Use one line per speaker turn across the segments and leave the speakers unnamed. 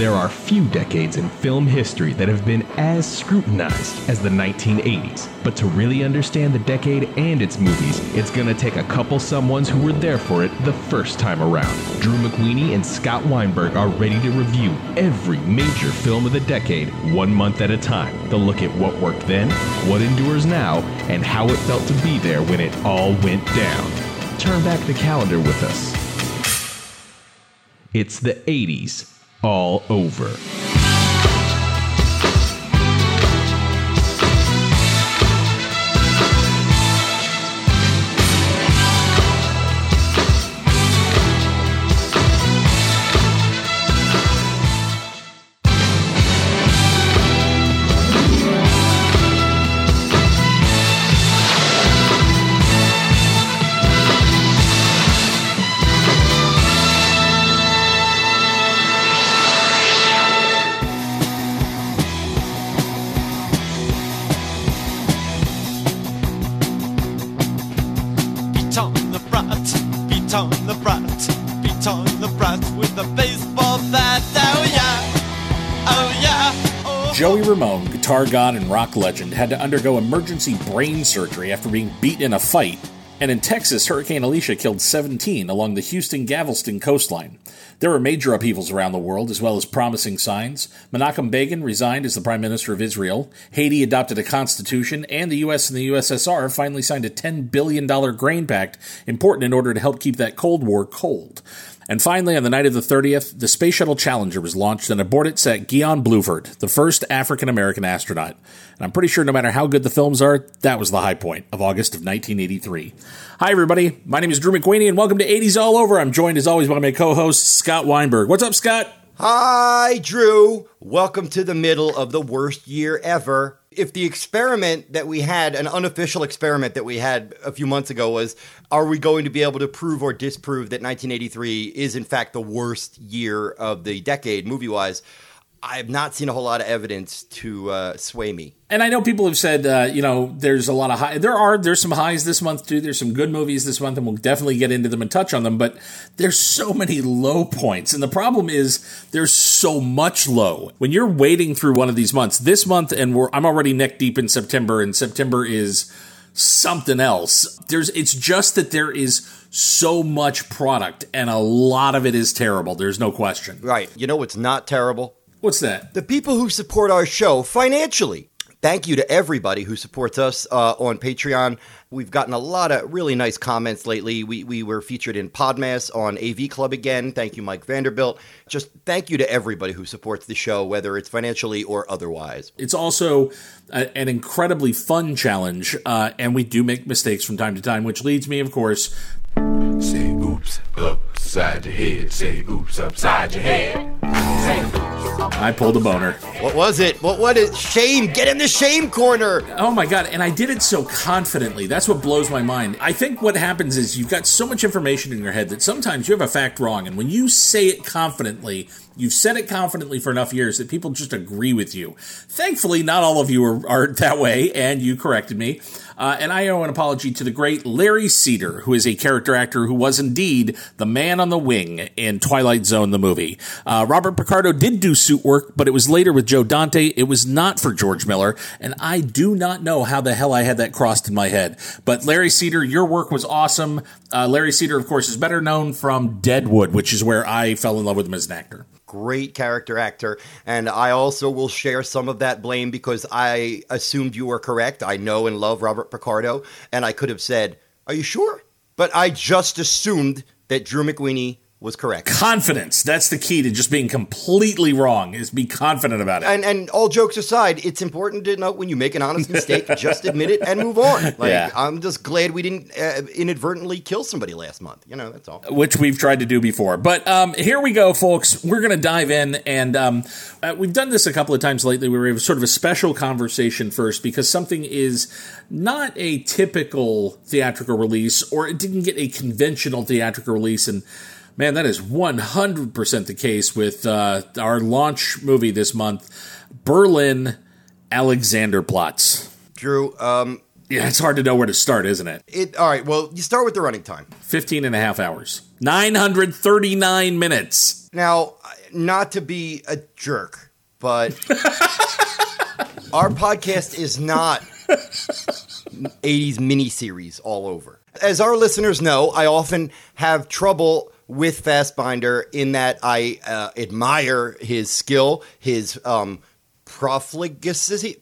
There are few decades in film history that have been as scrutinized as the 1980s. But to really understand the decade and its movies, it's gonna take a couple someones who were there for it the first time around. Drew McWeeny and Scott Weinberg are ready to review every major film of the decade, one month at a time. They'll look at what worked then, what endures now, and how it felt to be there when it all went down. Turn back the calendar with us. It's the 80s all over.
Guitar god and rock legend, had to undergo emergency brain surgery after being beaten in a fight. And in Texas, Hurricane Alicia killed 17 along the Houston Galveston coastline. There were major upheavals around the world, as well as promising signs. Menachem Begin resigned as the Prime Minister of Israel. Haiti adopted a constitution, and the U.S. and the USSR finally signed a $10 billion grain pact, important in order to help keep that Cold War cold. And finally, on the night of the 30th, the Space Shuttle Challenger was launched, and aboard it sat Guion Bluford, the first African American astronaut. And I'm pretty sure no matter how good the films are, that was the high point of August of 1983. Hi, everybody. My name is Drew McWeeny, and welcome to 80s All Over. I'm joined, as always, by my co host, Scott Weinberg. What's up, Scott?
Hi, Drew. Welcome to the middle of the worst year ever. If the experiment that we had, an unofficial experiment that we had a few months ago, was are we going to be able to prove or disprove that 1983 is, in fact, the worst year of the decade, movie wise? I have not seen a whole lot of evidence to uh, sway me.
And I know people have said, uh, you know, there's a lot of high. There are there's some highs this month too. There's some good movies this month, and we'll definitely get into them and touch on them. But there's so many low points, and the problem is there's so much low. When you're wading through one of these months, this month, and we're I'm already neck deep in September, and September is something else. There's it's just that there is so much product, and a lot of it is terrible. There's no question.
Right. You know what's not terrible?
What's that?
the people who support our show financially. Thank you to everybody who supports us uh, on Patreon. We've gotten a lot of really nice comments lately. We, we were featured in Podmass on AV Club again. Thank you, Mike Vanderbilt. Just thank you to everybody who supports the show, whether it's financially or otherwise.
It's also a, an incredibly fun challenge, uh, and we do make mistakes from time to time, which leads me, of course,
Say oops upside your head. Say oops upside your head. Say oops.
I pulled a boner.
What was it? What was it? Shame! Get in the shame corner!
Oh my god, and I did it so confidently. That's what blows my mind. I think what happens is you've got so much information in your head that sometimes you have a fact wrong, and when you say it confidently, you've said it confidently for enough years that people just agree with you. Thankfully, not all of you are, are that way, and you corrected me. Uh, and I owe an apology to the great Larry Cedar, who is a character actor who was indeed the man on the wing in Twilight Zone, the movie. Uh, Robert Picardo did do suit work, but it was later with Joe Dante. It was not for George Miller, and I do not know how the hell I had that crossed in my head. But Larry Cedar, your work was awesome. Uh, Larry Cedar, of course, is better known from Deadwood, which is where I fell in love with him as an actor.
Great character actor. And I also will share some of that blame because I assumed you were correct. I know and love Robert Picardo, and I could have said, Are you sure? But I just assumed that Drew McWeeny was correct.
Confidence. That's the key to just being completely wrong is be confident about it.
And and all jokes aside, it's important to know when you make an honest mistake, just admit it and move on. Like
Yeah.
I'm just glad we didn't uh, inadvertently kill somebody last month. You know, that's all.
which we've tried to do before. But um, here we go, folks. We're going to dive in, and um, uh, we've done this a couple of times lately. Where we have sort of a special conversation first because something is not a typical theatrical release, or it didn't get a conventional theatrical release, and. Man, that is 100% the case with uh, our launch movie this month, Berlin Alexanderplatz.
Drew, um,
Yeah, it's hard to know where to start, isn't it?
it all right. Well, you start with the running time.
15 and a half hours. 939 minutes.
Now, not to be a jerk, but our podcast is not 80s miniseries all over. As our listeners know, I often have trouble with Fassbinder in that I uh, admire his skill, his um, profligacy.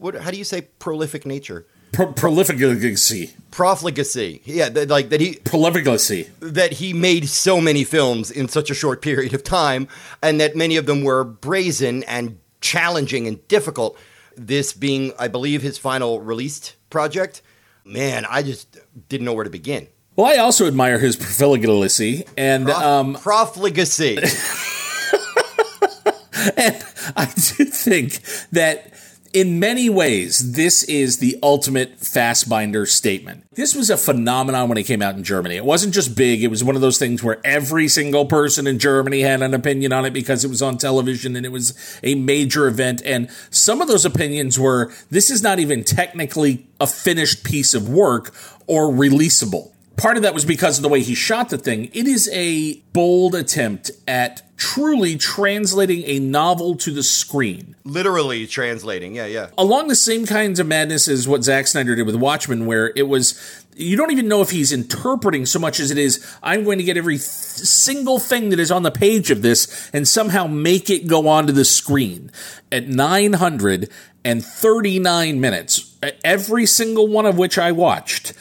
What, how do you say prolific nature?
Pro- prolificacy.
Profligacy. Yeah, th- like that he
Prolificacy.
that he made so many films in such a short period of time, and that many of them were brazen and challenging and difficult. This being, I believe, his final released project. Man, I just didn't know where to begin.
Well, I also admire his profligacy, and
Prof-
um,
profligacy.
and I do think that in many ways, this is the ultimate Fassbinder statement. This was a phenomenon when it came out in Germany. It wasn't just big, it was one of those things where every single person in Germany had an opinion on it because it was on television and it was a major event. And some of those opinions were this is not even technically a finished piece of work or releasable. Part of that was because of the way he shot the thing. It is a bold attempt at truly translating a novel to the screen.
Literally translating. Yeah, yeah.
Along the same kinds of madness as what Zack Snyder did with Watchmen, where it was, you don't even know if he's interpreting so much as it is, I'm going to get every th- single thing that is on the page of this and somehow make it go onto the screen. At 939 minutes, every single one of which I watched,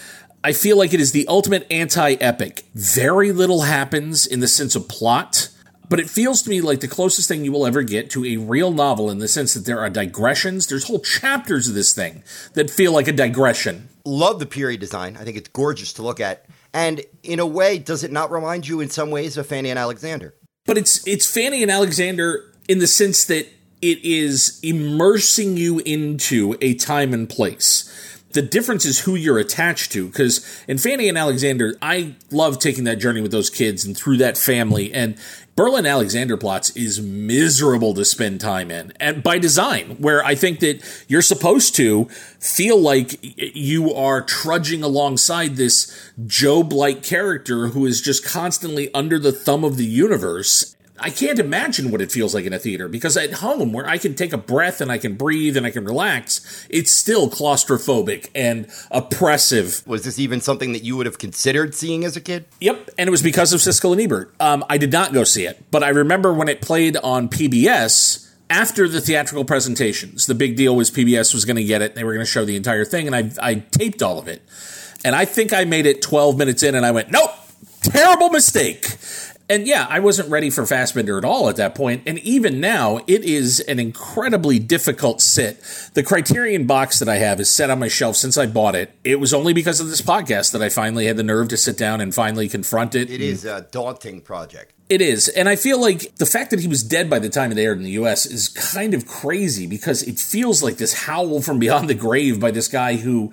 I feel like it is the ultimate anti epic. Very little happens in the sense of plot, but it feels to me like the closest thing you will ever get to a real novel in the sense that there are digressions. There's whole chapters of this thing that feel like a digression.
Love the period design. I think it's gorgeous to look at. And in a way, does it not remind you in some ways of Fanny and Alexander?
But it's it's Fanny and Alexander in the sense that it is immersing you into a time and place. The difference is who you're attached to. Because in Fanny and Alexander, I love taking that journey with those kids and through that family. And Berlin Alexanderplatz is miserable to spend time in, and by design, where I think that you're supposed to feel like you are trudging alongside this Job like character who is just constantly under the thumb of the universe. I can't imagine what it feels like in a theater because at home, where I can take a breath and I can breathe and I can relax, it's still claustrophobic and oppressive.
Was this even something that you would have considered seeing as a kid?
Yep, and it was because of Siskel and Ebert. Um, I did not go see it, but I remember when it played on PBS after the theatrical presentations. The big deal was PBS was going to get it; they were going to show the entire thing, and I I taped all of it. And I think I made it 12 minutes in, and I went, "Nope, terrible mistake." And yeah, I wasn't ready for Fassbinder at all at that point. And even now, it is an incredibly difficult sit. The Criterion box that I have is set on my shelf since I bought it. It was only because of this podcast that I finally had the nerve to sit down and finally confront it.
It is a daunting project.
It is. And I feel like the fact that he was dead by the time it aired in the US is kind of crazy because it feels like this howl from beyond the grave by this guy who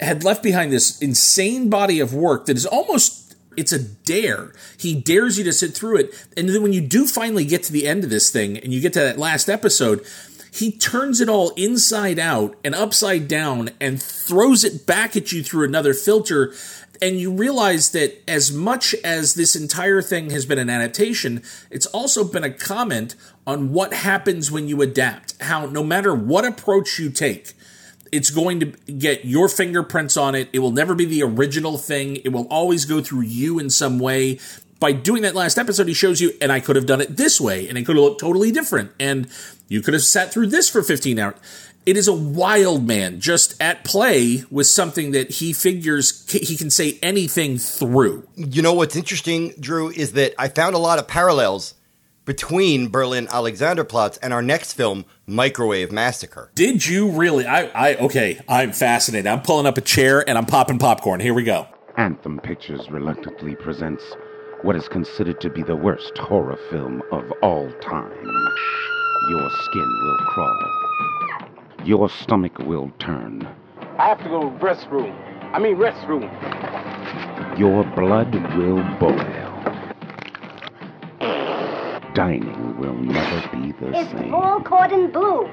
had left behind this insane body of work that is almost it's a dare. He dares you to sit through it. And then when you do finally get to the end of this thing and you get to that last episode, he turns it all inside out and upside down and throws it back at you through another filter. And you realize that as much as this entire thing has been an adaptation, it's also been a comment on what happens when you adapt. How no matter what approach you take, it's going to get your fingerprints on it. It will never be the original thing. It will always go through you in some way. By doing that last episode, he shows you, and I could have done it this way, and it could have looked totally different. And you could have sat through this for 15 hours. It is a wild man just at play with something that he figures he can say anything through.
You know what's interesting, Drew, is that I found a lot of parallels between Berlin Alexanderplatz and our next film, Microwave Massacre.
Did you really? I, I, okay, I'm fascinated. I'm pulling up a chair and I'm popping popcorn. Here we go.
Anthem Pictures reluctantly presents what is considered to be the worst horror film of all time. Your skin will crawl. Your stomach will turn.
I have to go to the restroom. I mean restroom.
Your blood will boil. Dining will never be the
It's
same.
full cordon bleu.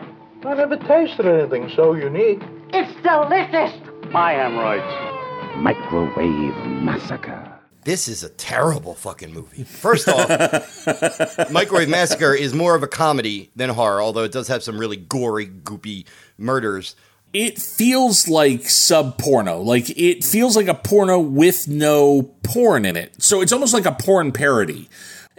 I never tasted anything so unique.
It's delicious.
My hemorrhoids.
Microwave Massacre.
This is a terrible fucking movie. First off, Microwave Massacre is more of a comedy than horror, although it does have some really gory, goopy murders.
It feels like sub porno. Like it feels like a porno with no porn in it. So it's almost like a porn parody.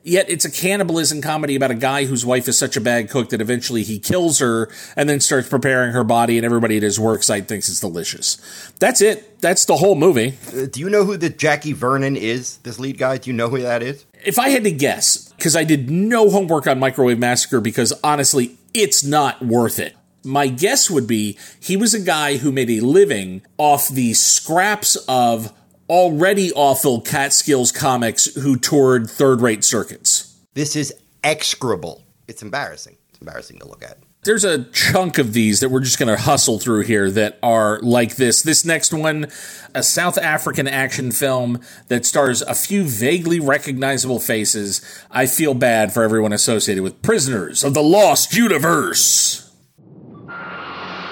Yet it's a cannibalism comedy about a guy whose wife is such a bad cook that eventually he kills her and then starts preparing her body, and everybody at his work site thinks it's delicious. That's it. That's the whole movie.
Uh, do you know who the Jackie Vernon is? This lead guy. Do you know who that is?
If I had to guess, because I did no homework on Microwave Massacre, because honestly, it's not worth it. My guess would be he was a guy who made a living off the scraps of already awful Catskills comics who toured third rate circuits.
This is execrable. It's embarrassing. It's embarrassing to look at.
There's a chunk of these that we're just going to hustle through here that are like this. This next one, a South African action film that stars a few vaguely recognizable faces. I feel bad for everyone associated with Prisoners of the Lost Universe.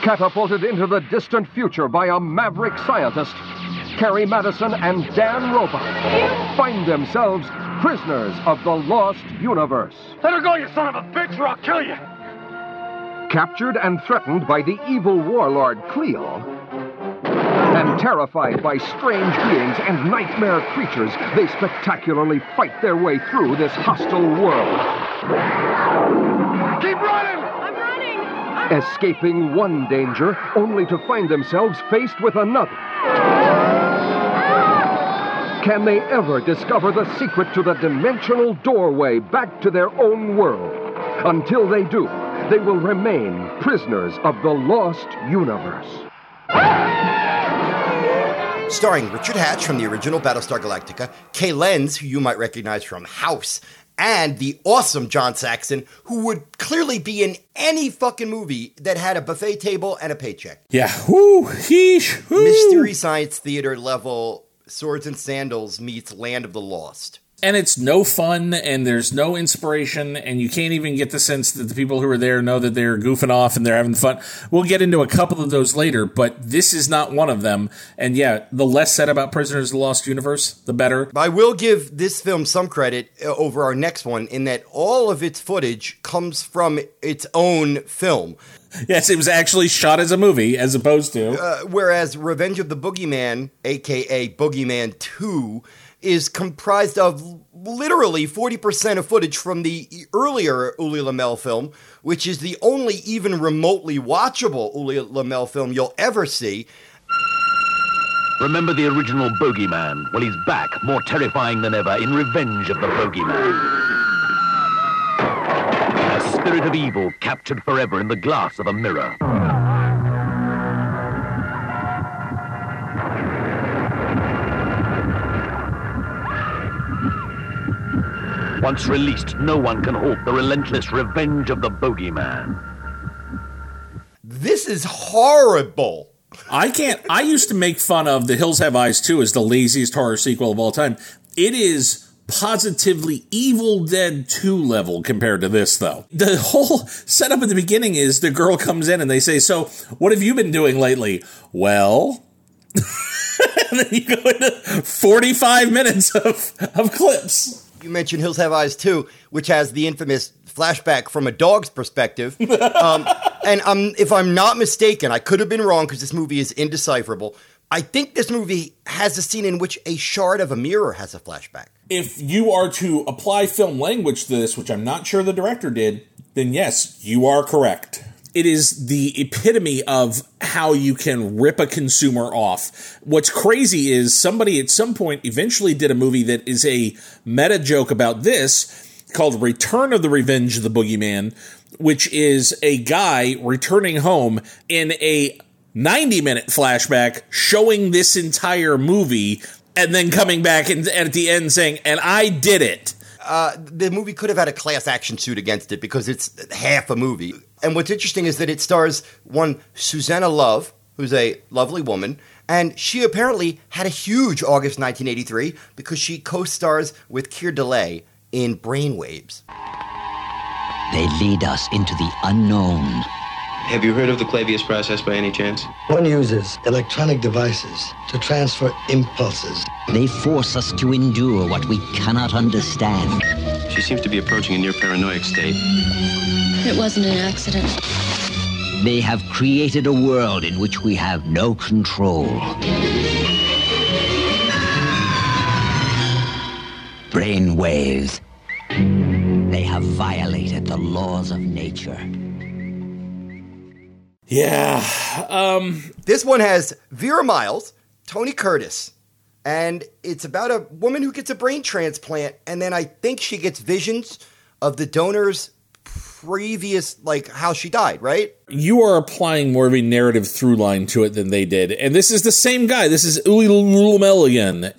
Catapulted into the distant future by a maverick scientist, Carrie Madison and Dan Roebuck find themselves prisoners of the lost universe.
Let her go, you son of a bitch, or I'll kill you.
Captured and threatened by the evil warlord Cleo, and terrified by strange beings and nightmare creatures, they spectacularly fight their way through this hostile world.
Keep running!
I'm running.
Escaping one danger only to find themselves faced with another. Can they ever discover the secret to the dimensional doorway back to their own world? Until they do, they will remain prisoners of the lost universe.
Starring Richard Hatch from the original Battlestar Galactica, Kay Lenz, who you might recognize from House, and the awesome John Saxon, who would clearly be in any fucking movie that had a buffet table and a paycheck.
Yeah, whoo, heesh, whoo.
Mystery Science Theater level Swords and Sandals meets Land of the Lost.
And it's no fun and there's no inspiration and you can't even get the sense that the people who are there know that they're goofing off and they're having fun. We'll get into a couple of those later but this is not one of them. And yeah the less said about prisoners of the lost universe the better.
I will give this film some credit uh, over our next one in that all of its footage comes from its own film.
yes it was actually shot as a movie as opposed to
Uh, whereas Revenge of the Boogeyman, aka Boogeyman 2, is comprised of literally 40% of footage from the earlier Ulli Lommel film, which is the only even remotely watchable Ulli Lommel film you'll ever see.
Remember the original Bogeyman? Well, he's back, more terrifying than ever, in Revenge of the Bogeyman. A spirit of evil captured forever in the glass of a mirror. Once released, no one can halt the relentless revenge of the Bogeyman.
This is horrible.
i can't i used to make fun of the hills have eyes 2 as the laziest horror sequel of all time it is positively evil dead 2 level compared to this though the whole setup at the beginning is the girl comes in and they say so what have you been doing lately well and then you go into 45 minutes of, of clips
You mentioned Hills Have Eyes 2, which has the infamous flashback from a dog's perspective. um, and um, if I'm not mistaken, I could have been wrong because this movie is indecipherable. I think this movie has a scene in which a shard of a mirror has a flashback.
if you are to apply film language to this, which I'm not sure the director did, then yes, you are correct. It is the epitome of how you can rip a consumer off. What's crazy is somebody at some point eventually did a movie that is a meta joke about this called Return of the Revenge of the Boogeyman, which is a guy returning home in a 90 minute flashback showing this entire movie and then coming back and, at the end saying, and I did it.
Uh, the movie could have had a class action suit against it because it's half a movie. And what's interesting is that it stars one Suzanna Love, who's a lovely woman, and she apparently had a huge August 1983 because she co-stars with Keir Dullea in Brainwaves.
They lead us into the unknown,
Have you heard of the Clavius process by any chance?
One uses electronic devices to transfer impulses.
They force us to endure what we cannot understand.
She seems to be approaching a near paranoid state.
It wasn't an accident.
They have created a world in which we have no control. Brain waves. They have violated the laws of nature.
Yeah. Um,
this one has Vera Miles, Tony Curtis, and it's about a woman who gets a brain transplant, and then I think she gets visions of the donor's previous, like how she died, right?
You are applying more of a narrative through line to it than they did. And this is the same guy. This is Ulli Lommel again.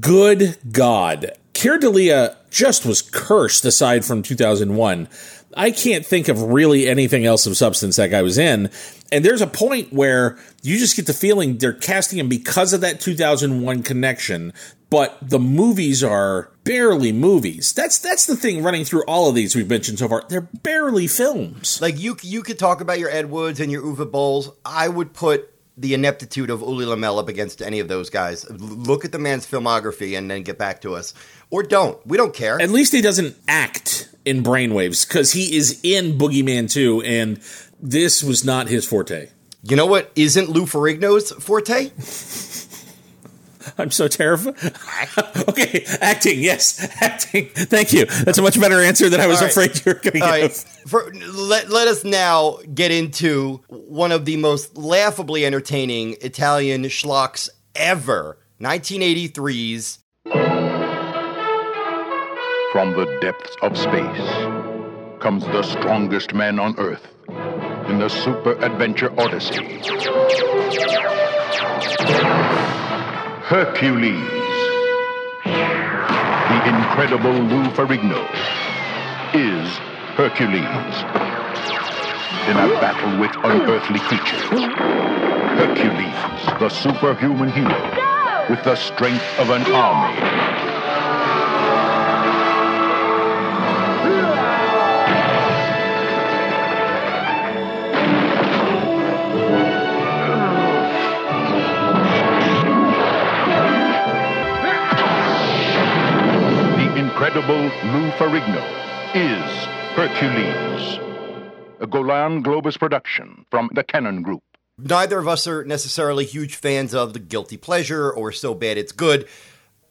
Good God. Dullea just was cursed aside from 2001. I can't think of really anything else of substance that guy was in. And there's a point where you just get the feeling they're casting him because of that 2001 connection, but the movies are barely movies. That's that's the thing running through all of these we've mentioned so far. They're barely films.
Like you you could talk about your Ed Woods and your Uwe Bolls. I would put the ineptitude of Ulli Lommel up against any of those guys. Look at the man's filmography and then get back to us. Or don't. We don't care.
At least he doesn't act in Brainwaves because he is in Boogeyman 2, and this was not his forte.
You know what isn't Lou Ferrigno's forte?
I'm so terrified. okay, acting, yes, acting. Thank you. That's a much better answer than I was right. afraid you were going to give. Right.
For, let, let us now get into one of the most laughably entertaining Italian schlocks ever 1983's.
From the depths of space comes the strongest man on Earth in the Super Adventure Odyssey. Hercules. The incredible Lou Ferrigno is Hercules. In a battle with unearthly creatures. Hercules, the superhuman hero, with the strength of an army. Incredible Lou Ferrigno is Hercules. A Golan Globus production from the Cannon Group.
Neither of us are necessarily huge fans of the guilty pleasure or so bad it's good.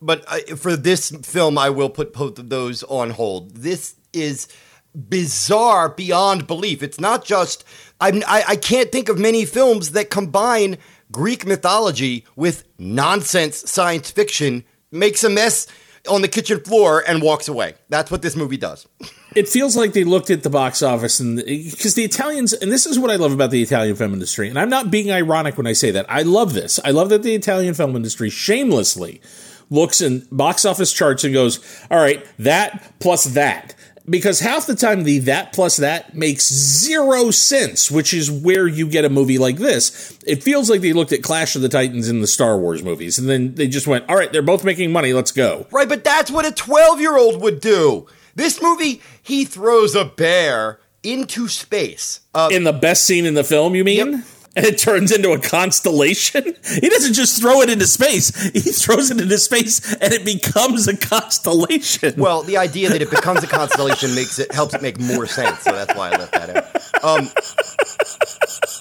But for this film, I will put both of those on hold. This is bizarre beyond belief. It's not just, I'm, I, I can't think of many films that combine Greek mythology with nonsense science fiction, makes a mess on the kitchen floor and walks away. That's what this movie does.
it feels like they looked at the box office and because the Italians, and this is what I love about the Italian film industry, and I'm not being ironic when I say that. I love this. I love that the Italian film industry shamelessly looks in box office charts and goes, all right, that plus that because half the time the that plus that makes zero sense, which is where you get a movie like this. It feels like they looked at Clash of the Titans in the Star Wars movies and then they just went, all right, they're both making money, let's go.
Right, but that's what a 12 year old would do. This movie, he throws a bear into space.
Uh, in the best scene in the film, you mean? Yep and it turns into a constellation. He doesn't just throw it into space; he throws it into space, and it becomes a constellation.
Well, the idea that it becomes a constellation makes it helps it make more sense. So that's why I left that out. Um,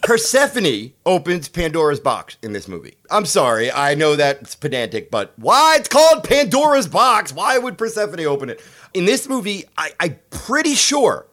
Persephone opens Pandora's box in this movie. I'm sorry, I know that's pedantic, but why it's called Pandora's box? Why would Persephone open it? In this movie, I, I'm pretty sure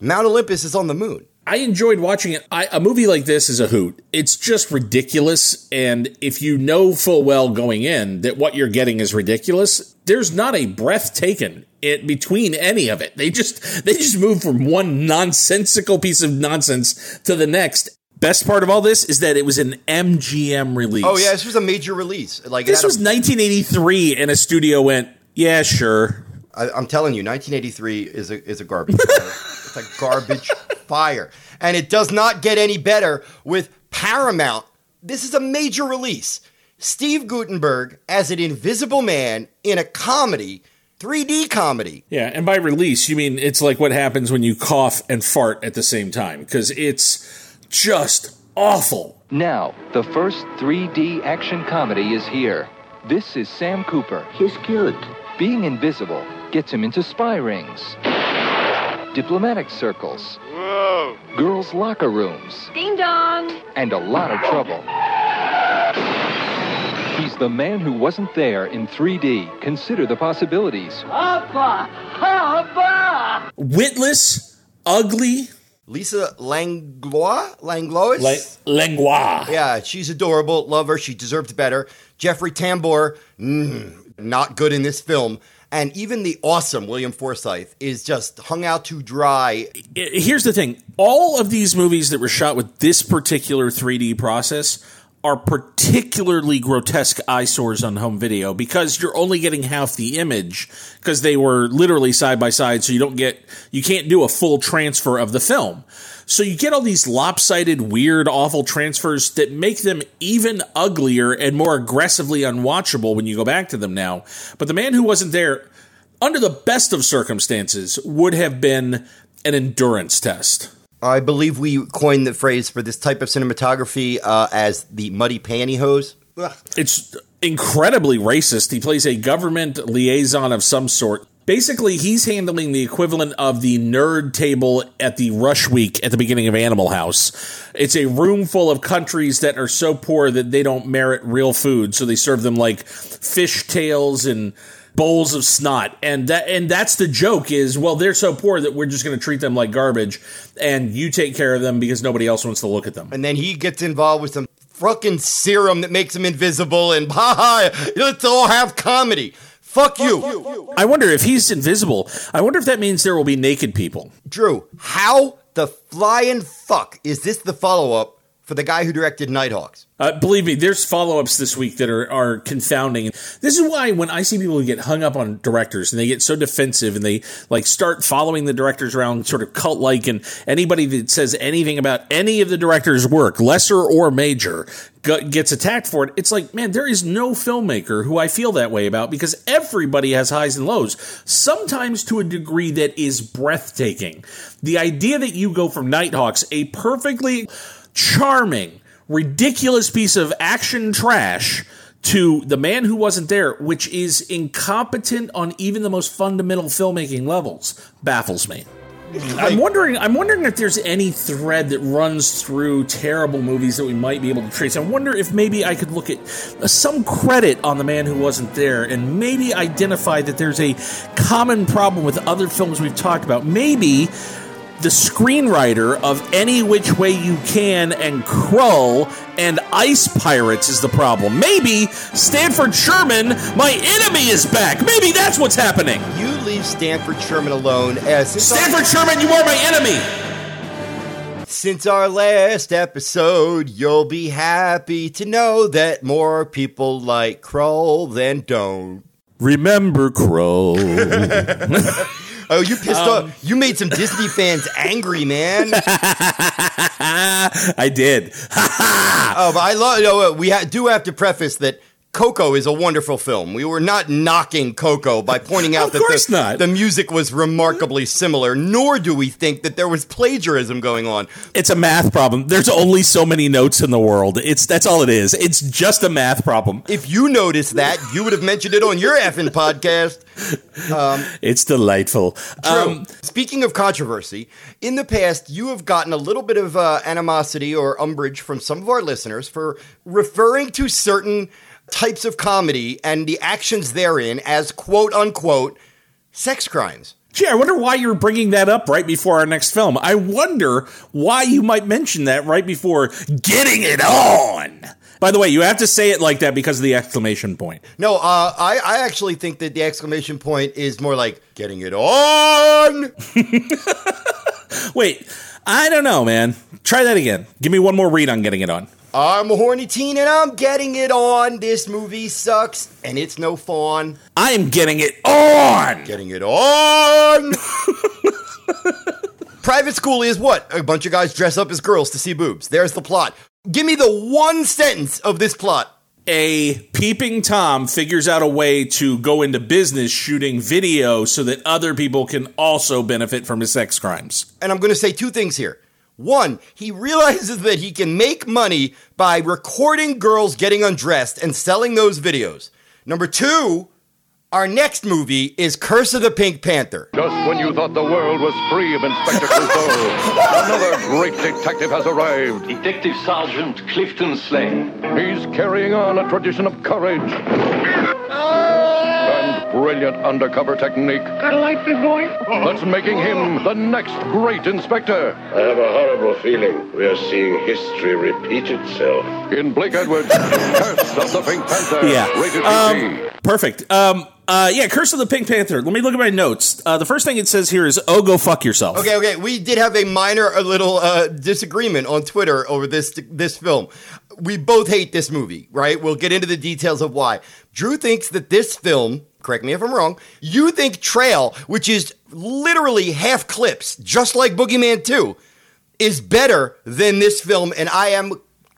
Mount Olympus is on the moon.
I enjoyed watching it. I, a movie like this is a hoot. It's just ridiculous. And if you know full well going in that what you're getting is ridiculous, there's not a breath taken it between any of it. They just they just move from one nonsensical piece of nonsense to the next. Best part of all this is that it was an MGM release.
Oh yeah, this was a major release. Like
this was a- 1983, and a studio went, "Yeah, sure."
I, am telling you, 1983 is a is a garbage. it's a garbage fire. And it does not get any better with Paramount. This is a major release. Steve Guttenberg as an invisible man in a comedy, 3D comedy.
Yeah, and by release, you mean it's like what happens when you cough and fart at the same time, because it's just awful.
Now, the first 3D action comedy is here. This is Sam Cooper.
He's good.
Being invisible gets him into spy rings, diplomatic circles,
Whoa.
girls' locker rooms,
Ding dong.
and a lot of trouble. He's the man who wasn't there in 3D. Consider the possibilities.
Hoppa! Hoppa!
Witless, ugly.
Lisa Langlois? Langlois?
La- Langlois.
Yeah, she's adorable. Love her. She deserved better. Jeffrey Tambor, mm, not good in this film. And even the awesome William Forsythe is just hung out to dry.
Here's the thing all of these movies that were shot with this particular 3D process are particularly grotesque eyesores on home video because you're only getting half the image because they were literally side by side so you don't get you can't do a full transfer of the film so you get all these lopsided weird awful transfers that make them even uglier and more aggressively unwatchable when you go back to them now but the man who wasn't there under the best of circumstances would have been an endurance test
I believe we coined the phrase for this type of cinematography uh, as the muddy pantyhose. Ugh.
It's incredibly racist. He plays a government liaison of some sort. Basically, he's handling the equivalent of the nerd table at the Rush Week at the beginning of Animal House. It's a room full of countries that are so poor that they don't merit real food, so they serve them like fish tails and bowls of snot and that and that's the joke is well they're so poor that we're just going to treat them like garbage and you take care of them because nobody else wants to look at them
And then he gets involved with some fucking serum that makes him invisible and ha let's all have comedy. Fuck you.
I wonder if he's invisible. I wonder if that means there will be naked people.
Drew, how the flying fuck is this the follow up for the guy who directed Nighthawks?
Uh, believe me, there's follow ups this week that are, are confounding. This is why when I see people get hung up on directors and they get so defensive and they like start following the directors around sort of cult like, and anybody that says anything about any of the director's work, lesser or major, gets attacked for it. It's like, man, there is no filmmaker who I feel that way about because everybody has highs and lows, sometimes to a degree that is breathtaking. The idea that you go from Nighthawks, a perfectly charming, ridiculous piece of action trash to The Man Who Wasn't There, which is incompetent on even the most fundamental filmmaking levels, baffles me. I'm wondering. I'm wondering if there's any thread that runs through terrible movies that we might be able to trace. I wonder if maybe I could look at some credit on the man who wasn't there, and maybe identify that there's a common problem with other films we've talked about. Maybe the screenwriter of Any Which Way You Can and Krull and Ice Pirates is the problem. Maybe Stanford Sherman, my enemy, is back. Maybe that's what's happening.
You leave Stanford Sherman alone. Uh, As
Stanford Sherman, you are my enemy.
Since our last episode, you'll be happy to know that more people like Krull than don't.
Remember Krull.
oh, you pissed
Um,
off. You made some Disney fans angry, man.
I did.
oh, but I love. You know, we ha- do have to preface that Coco is a wonderful film. We were not knocking Coco by pointing out that the, the music was remarkably similar, nor do we think that there was plagiarism going on.
It's a math problem. There's only so many notes in the world. It's that's all it is. It's just a math problem.
If you noticed that, you would have mentioned it on your effing podcast. Um,
It's delightful.
True.
Um,
Speaking of controversy, in the past, you have gotten a little bit of uh, animosity or umbrage from some of our listeners for referring to certain types of comedy and the actions therein as quote unquote sex crimes.
Gee, I wonder why you're bringing that up right before our next film. I wonder why you might mention that right before getting it on. By the way, you have to say it like that because of the exclamation point.
No, uh, I, I actually think that the exclamation point is more like getting it on.
Wait, I don't know, man. Try that again. Give me one more read on getting it on.
I'm a horny teen and I'm getting it on. This movie sucks and it's no fun.
I am getting it on.
Getting it on. Private school is what? A bunch of guys dress up as girls to see boobs. There's the plot. Give me the one sentence of this plot.
A peeping Tom figures out a way to go into business shooting video so that other people can also benefit from his sex crimes.
And I'm going to say two things here. One, he realizes that he can make money by recording girls getting undressed and selling those videos. Number two, our next movie is Curse of the Pink Panther.
Just when you thought the world was free of Inspector Clouseau, another great detective has arrived.
Detective Sergeant Clifton Slane.
He's carrying on a tradition of courage and brilliant undercover technique.
Got a light, big boy?
That's making him the next great inspector.
I have a horrible feeling we are seeing history repeat itself.
In Blake Edwards, Curse of the Pink Panther.
Yeah.
Rated
Um, perfect. Um, uh, yeah, Curse of the Pink Panther. Let me look at my notes. Uh, the first thing it says here is, "Oh, go fuck yourself."
Okay, okay. We did have a minor, a little uh, disagreement on Twitter over this this film. We both hate this movie, right? We'll get into the details of why. Drew thinks that this film, correct me if I'm wrong, you think Trail, which is literally half clips, just like Boogeyman 2, is better than this film, and I am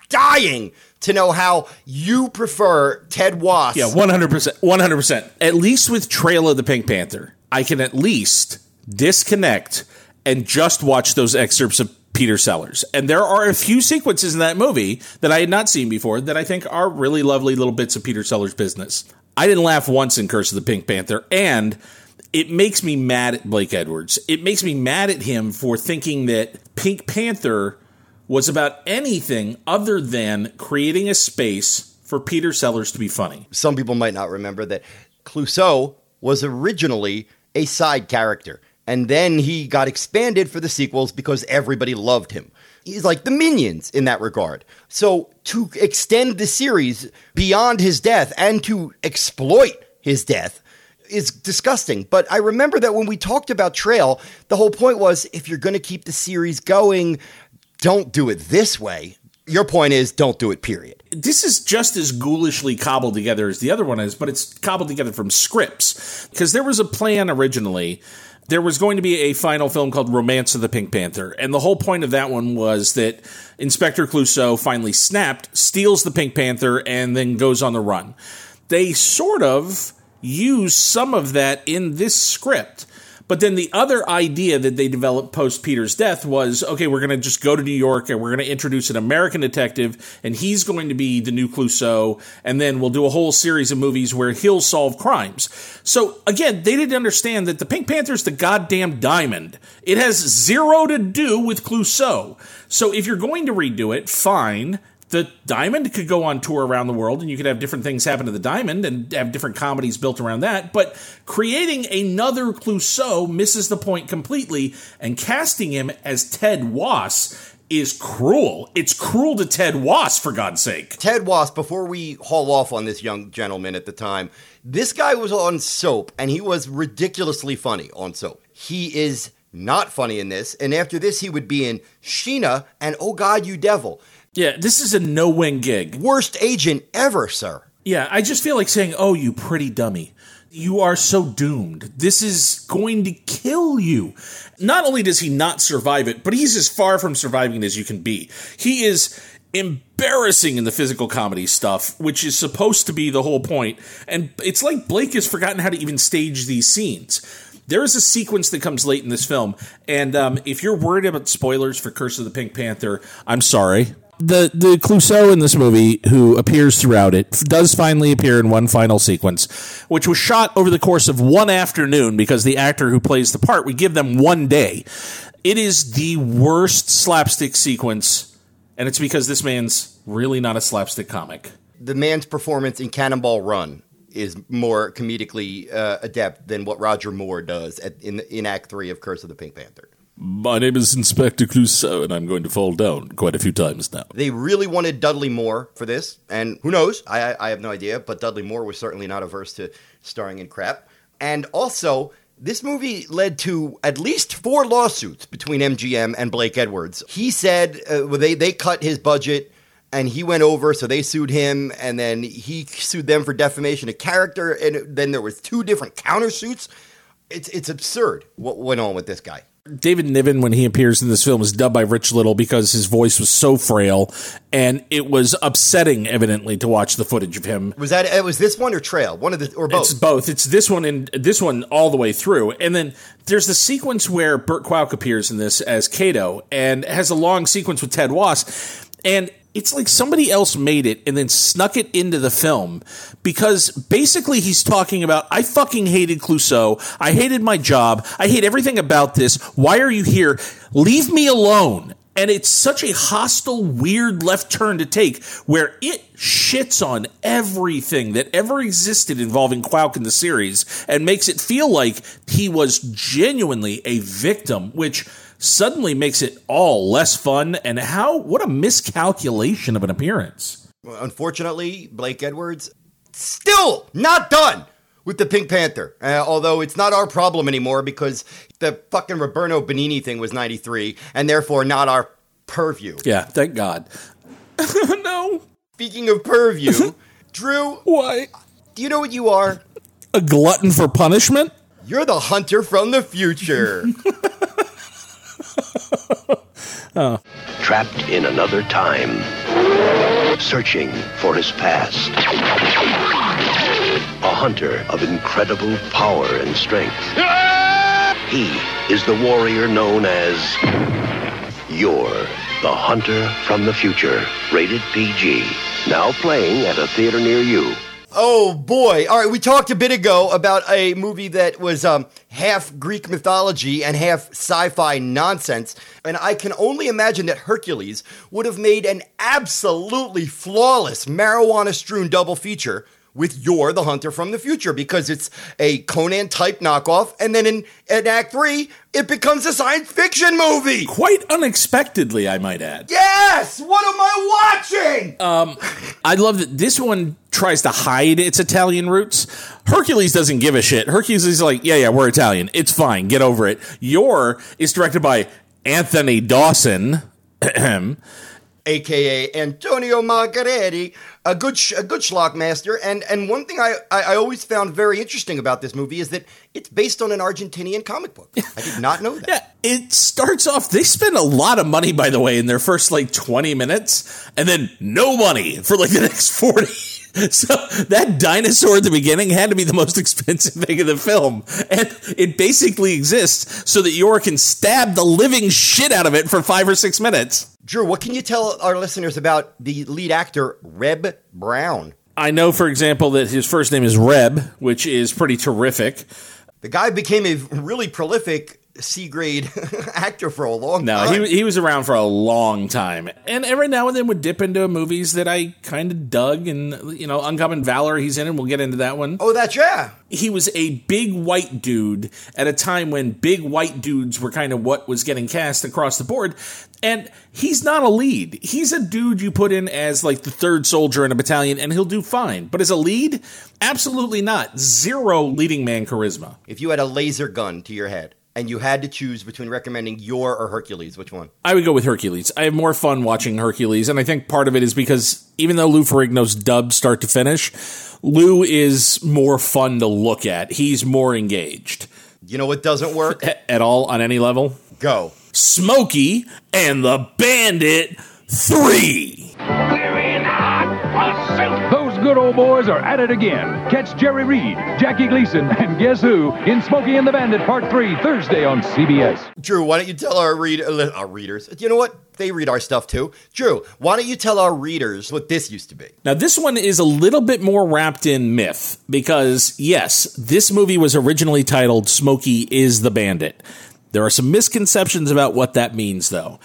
dying to know how you prefer Ted Wass.
Yeah, one hundred percent, one hundred percent. At least with Trail of the Pink Panther, I can at least disconnect and just watch those excerpts of Peter Sellers. And there are a few sequences in that movie that I had not seen before that I think are really lovely little bits of Peter Sellers' business. I didn't laugh once in Curse of the Pink Panther, and it makes me mad at Blake Edwards. It makes me mad at him for thinking that Pink Panther was about anything other than creating a space for Peter Sellers to be funny.
Some people might not remember that Clouseau was originally a side character, and then he got expanded for the sequels because everybody loved him. He's like the minions in that regard. So to extend the series beyond his death and to exploit his death is disgusting. But I remember that when we talked about Trail, the whole point was if you're going to keep the series going, don't do it this way. Your point is don't do it, period.
This is just as ghoulishly cobbled together as the other one is, but it's cobbled together from scripts. Because there was a plan originally. There was going to be a final film called Romance of the Pink Panther. And the whole point of that one was that Inspector Clouseau finally snapped, steals the Pink Panther, and then goes on the run. They sort of use some of that in this script. But then the other idea that they developed post Peter's death was okay, we're going to just go to New York and we're going to introduce an American detective, and he's going to be the new Clouseau, and then we'll do a whole series of movies where he'll solve crimes. So again, they didn't understand that the Pink Panther's the goddamn diamond. It has zero to do with Clouseau. So if you're going to redo it, fine the diamond could go on tour around the world and you could have different things happen to the diamond and have different comedies built around that but creating another clouseau misses the point completely and casting him as ted wass is cruel it's cruel to ted wass for god's sake
Ted Wass, before we haul off on this young gentleman at the time, this guy was on soap and he was ridiculously funny on soap. He is not funny in this, and after this, he would be in Sheena and Oh God, You Devil.
Yeah this is a no-win gig
Worst agent ever, sir.
Yeah, I just feel like saying, "Oh, you pretty dummy. You are so doomed. This is going to kill you." Not only does he not survive it, but he's as far from surviving as you can be. He is embarrassing in the physical comedy stuff, which is supposed to be the whole point. And it's like Blake has forgotten how to even stage these scenes. There is a sequence that comes late in this film, and um, if you're worried about spoilers for Curse of the Pink Panther, I'm sorry. The the Clouseau in this movie, who appears throughout it, does finally appear in one final sequence, which was shot over the course of one afternoon because the actor who plays the part, we give them one day. It is the worst slapstick sequence, and it's because this man's really not a slapstick comic.
The man's performance in Cannonball Run is more comedically uh, adept than what Roger Moore does at, in in Act Three of Curse of the Pink Panther.
My name is Inspector Clouseau, and I'm going to fall down quite a few times now.
They really wanted Dudley Moore for this, and who knows? I, I, have no idea, but Dudley Moore was certainly not averse to starring in crap. And also, this movie led to at least four lawsuits between MGM and Blake Edwards. He said uh, they they cut his budget. And he went over, so they sued him, and then he sued them for defamation of character, and then there was two different countersuits. It's it's absurd what went on with this guy.
David Niven, when he appears in this film, is dubbed by Rich Little because his voice was so frail, and it was upsetting, evidently, to watch the footage of him.
Was that it? Was this one or Trail? One of the or both?
It's both. It's this one and this one all the way through, and then there's the sequence where Burt Kwok appears in this as Cato, and has a long sequence with Ted Wass, and it's like somebody else made it and then snuck it into the film because basically he's talking about I fucking hated Clouseau. I hated my job. I hate everything about this. Why are you here? Leave me alone. And it's such a hostile, weird left turn to take where it shits on everything that ever existed involving Kwouk in the series and makes it feel like he was genuinely a victim, which suddenly makes it all less fun. And how, what a miscalculation of an appearance.
Unfortunately, Blake Edwards still not done with the Pink Panther. Uh, although it's not our problem anymore because the fucking Roberto Benigni thing was 93 and therefore not our purview.
Yeah, thank God. no.
Speaking of purview, Drew.
Why?
Do you know what you are?
A glutton for punishment?
Yor the hunter from the future.
oh.
Trapped in another time, searching for his past. A hunter of incredible power and strength. He is the warrior known as Yor the Hunter from the Future, rated PG. Now playing at a theater near you.
Oh boy! All right, we talked a bit ago about a movie that was um, half Greek mythology and half sci-fi nonsense, and I can only imagine that Hercules would have made an absolutely flawless marijuana-strewn double feature with Yor the Hunter from the Future because it's a Conan type knockoff, and then in, in Act Three, it becomes a science fiction movie.
Quite unexpectedly, I might add.
Yes! What am I watching?
Um, I love that this one tries to hide its Italian roots. Hercules doesn't give a shit. Hercules is like, yeah, yeah, we're Italian. It's fine. Get over it. Yor is directed by Anthony Dawson.
aka Antonio Margheriti, a good sh- a good schlock master. And and one thing I, I, I always found very interesting about this movie is that it's based on an Argentinian comic book. I did not know that.
yeah, it starts off. They spend a lot of money, by the way, in their first like twenty minutes, and then no money for like the next forty. So that dinosaur at the beginning had to be the most expensive thing in the film. And it basically exists so that Yor can stab the living shit out of it for five or six minutes.
Drew, what can you tell our listeners about the lead actor, Reb Brown?
I know, for example, that his first name is Reb, which is pretty terrific.
The guy became a really prolific C grade actor for a long
no,
time.
No, he, he was around for a long time. And every now and then would dip into movies that I kind of dug. And, you know, Uncommon Valor he's in, and we'll get into that one.
Oh, that's yeah.
He was a big white dude at a time when big white dudes were kind of what was getting cast across the board. And he's not a lead. He's a dude you put in as like the third soldier in a battalion and he'll do fine. But as a lead, absolutely not. Zero leading man charisma.
If you had a laser gun to your head, and you had to choose between recommending Yor or Hercules, which one?
I would go with Hercules. I have more fun watching Hercules, and I think part of it is because even though Lou Ferrigno's dubbed start to finish, Lou is more fun to look at. He's more engaged.
You know what doesn't work?
at all on any level?
Go.
Smokey and the Bandit 3.
Those good old boys are at it again. Catch Jerry Reed, Jackie Gleason, and guess who in Smokey and the Bandit Part 3 Thursday on CBS.
Drew, why don't you tell our read uh, our readers? You know what? They read our stuff too. Drew, why don't you tell our readers what this used to be?
Now, this one is a little bit more wrapped in myth because, yes, this movie was originally titled Smokey is the Bandit. There are some misconceptions about what that means, though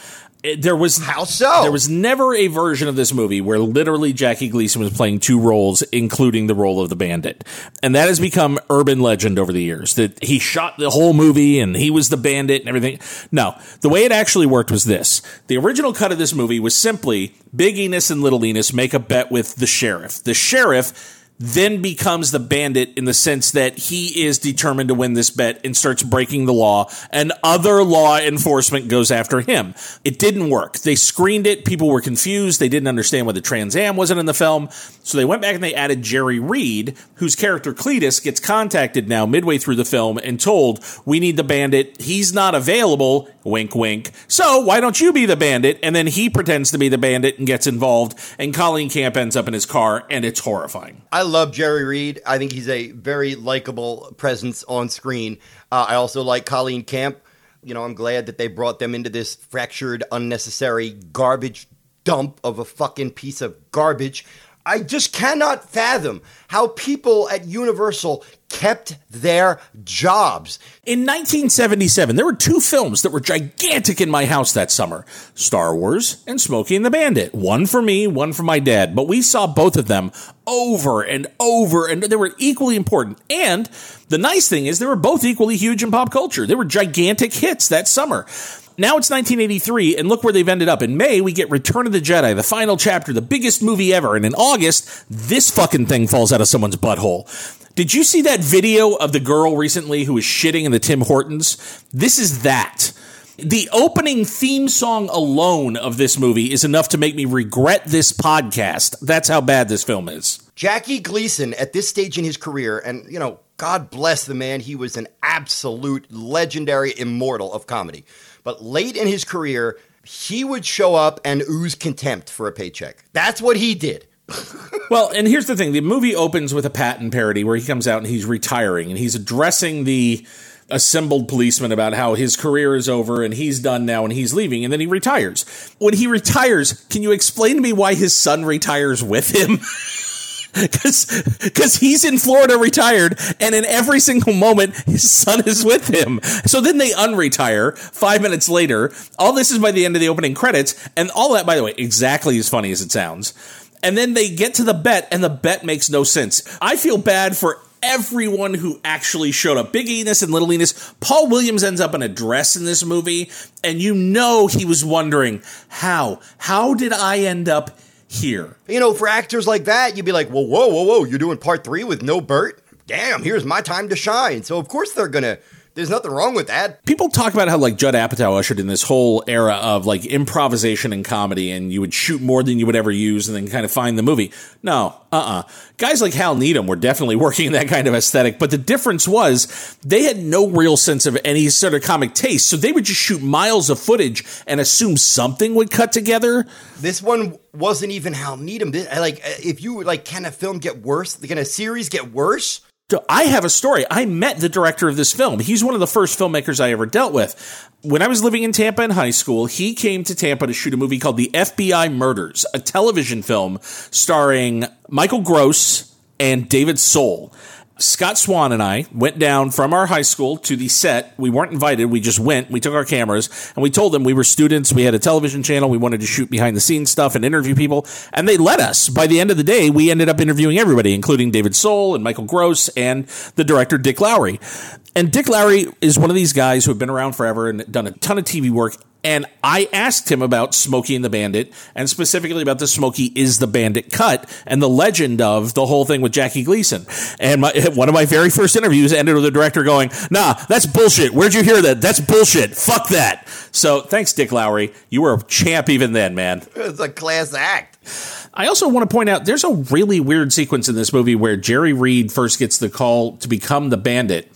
there was
how so?
there was never a version of this movie where literally Jackie Gleason was playing two roles including the role of the bandit. And that has become urban legend over the years that he shot the whole movie and he was the bandit and everything. No the way it actually worked was this. The original cut of this movie was simply Big Enos and Little Enos make a bet with the sheriff. The sheriff then becomes the bandit in the sense that he is determined to win this bet and starts breaking the law and other law enforcement goes after him. It didn't work. They screened it. People were confused. They didn't understand why the Trans Am wasn't in the film. So they went back and they added Jerry Reed, whose character Cletus gets contacted now midway through the film and told, we need the bandit. He's not available. Wink, wink. So why don't you be the bandit? And then he pretends to be the bandit and gets involved and Colleen Camp ends up in his car and it's horrifying.
I love Jerry Reed. I think he's a very likable presence on screen. Uh, I also like Colleen Camp. You know, I'm glad that they brought them into this fractured, unnecessary garbage dump of a fucking piece of garbage. I just cannot fathom how people at Universal kept their jobs.
In 1977, there were two films that were gigantic in my house that summer Star Wars and Smokey and the Bandit. One for me, one for my dad. But we saw both of them over and over, and they were equally important. And the nice thing is, they were both equally huge in pop culture. They were gigantic hits that summer. Now it's 1983, and look where they've ended up. In May, we get Return of the Jedi, the final chapter, the biggest movie ever. And in August, this fucking thing falls out of someone's butthole. Did you see that video of the girl recently who was shitting in the Tim Hortons? This is that. The opening theme song alone of this movie is enough to make me regret this podcast. That's how bad this film is.
Jackie Gleason, at this stage in his career, and, you know, God bless the man, he was an absolute legendary immortal of comedy. But late in his career, he would show up and ooze contempt for a paycheck. That's what he did.
well, and here's the thing the movie opens with a Patton parody where he comes out and he's retiring and he's addressing the assembled policemen about how his career is over and he's done now and he's leaving and then he retires. When he retires, can you explain to me why his son retires with him? because he's in Florida retired, and in every single moment his son is with him. So then they unretire five minutes later. All this is by the end of the opening credits, and all that, by the way, exactly as funny as it sounds. And then they get to the bet, and the bet makes no sense. I feel bad for everyone who actually showed up. Big Enos and Little Enos. Paul Williams ends up in a dress in this movie, and you know he was wondering how, how did I end up here?
You know, for actors like that, you'd be like, well, whoa, whoa, whoa, you're doing part three with no Bert? Damn, here's my time to shine. So, of course, they're going to there's nothing wrong with that.
People talk about how like Judd Apatow ushered in this whole era of like improvisation and comedy, and you would shoot more than you would ever use, and then kind of find the movie. No, uh, uh-uh. uh Guys like Hal Needham were definitely working in that kind of aesthetic, but the difference was they had no real sense of any sort of comic taste, so they would just shoot miles of footage and assume something would cut together.
This one wasn't even Hal Needham. Like, if you like, can a film get worse? Can a series get worse?
I have a story. I met the director of this film. He's one of the first filmmakers I ever dealt with. When I was living in Tampa in high school, he came to Tampa to shoot a movie called The FBI Murders, a television film starring Michael Gross and David Soul. Scott Swan and I went down from our high school to the set. We weren't invited. We just went. We took our cameras and we told them we were students. We had a television channel. We wanted to shoot behind the scenes stuff and interview people. And they let us. By the end of the day, we ended up interviewing everybody, including David Soul and Michael Gross and the director Dick Lowry. And Dick Lowry is one of these guys who have been around forever and done a ton of TV work. And I asked him about Smokey and the Bandit, and specifically about the Smokey is the Bandit cut and the legend of the whole thing with Jackie Gleason. And my, one of my very first interviews ended with the director going, "Nah, that's bullshit. Where'd you hear that? That's bullshit. Fuck that." So thanks, Dick Lowry. You were a champ even then, man.
It's a class act.
I also want to point out there's a really weird sequence in this movie where Jerry Reed first gets the call to become the Bandit,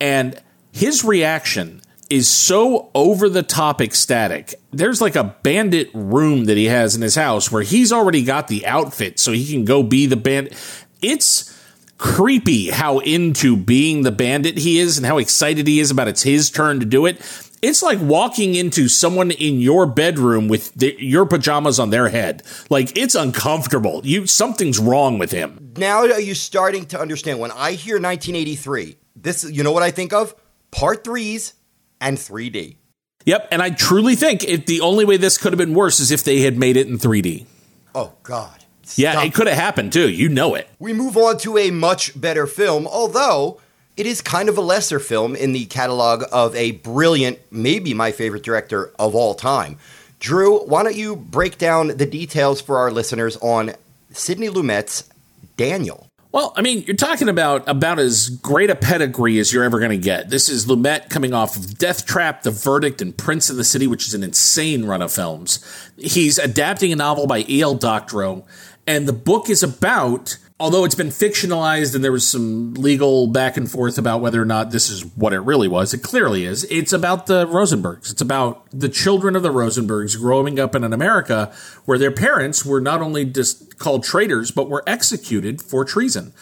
and his reaction is so over the top ecstatic. There's like a bandit room that he has in his house where he's already got the outfit so he can go be the bandit. It's creepy how into being the bandit he is and how excited he is about it's his turn to do it. It's like walking into someone in your bedroom with the, your pajamas on their head. Like it's uncomfortable. You something's wrong with him.
Now are you starting to understand when I hear 1983? This you know what I think of? Part 3s and 3D.
Yep, and I truly think if the only way this could have been worse is if they had made it in 3D.
Oh God.
Stop. Yeah, it could have happened too. You know it.
We move on to a much better film, although it is kind of a lesser film in the catalog of a brilliant, maybe my favorite director of all time. Drew, why don't you break down the details for our listeners on Sidney Lumet's Daniel?
Well, I mean, you're talking about about as great a pedigree as you're ever going to get. This is Lumet coming off of Death Trap, The Verdict, and Prince of the City, which is an insane run of films. He's adapting a novel by E.L. Doctorow, and the book is about although it's been fictionalized and there was some legal back and forth about whether or not this is what it really was, it clearly is. It's about the Rosenbergs. It's about the children of the Rosenbergs growing up in an America where their parents were not only just called traitors, but were executed for treason.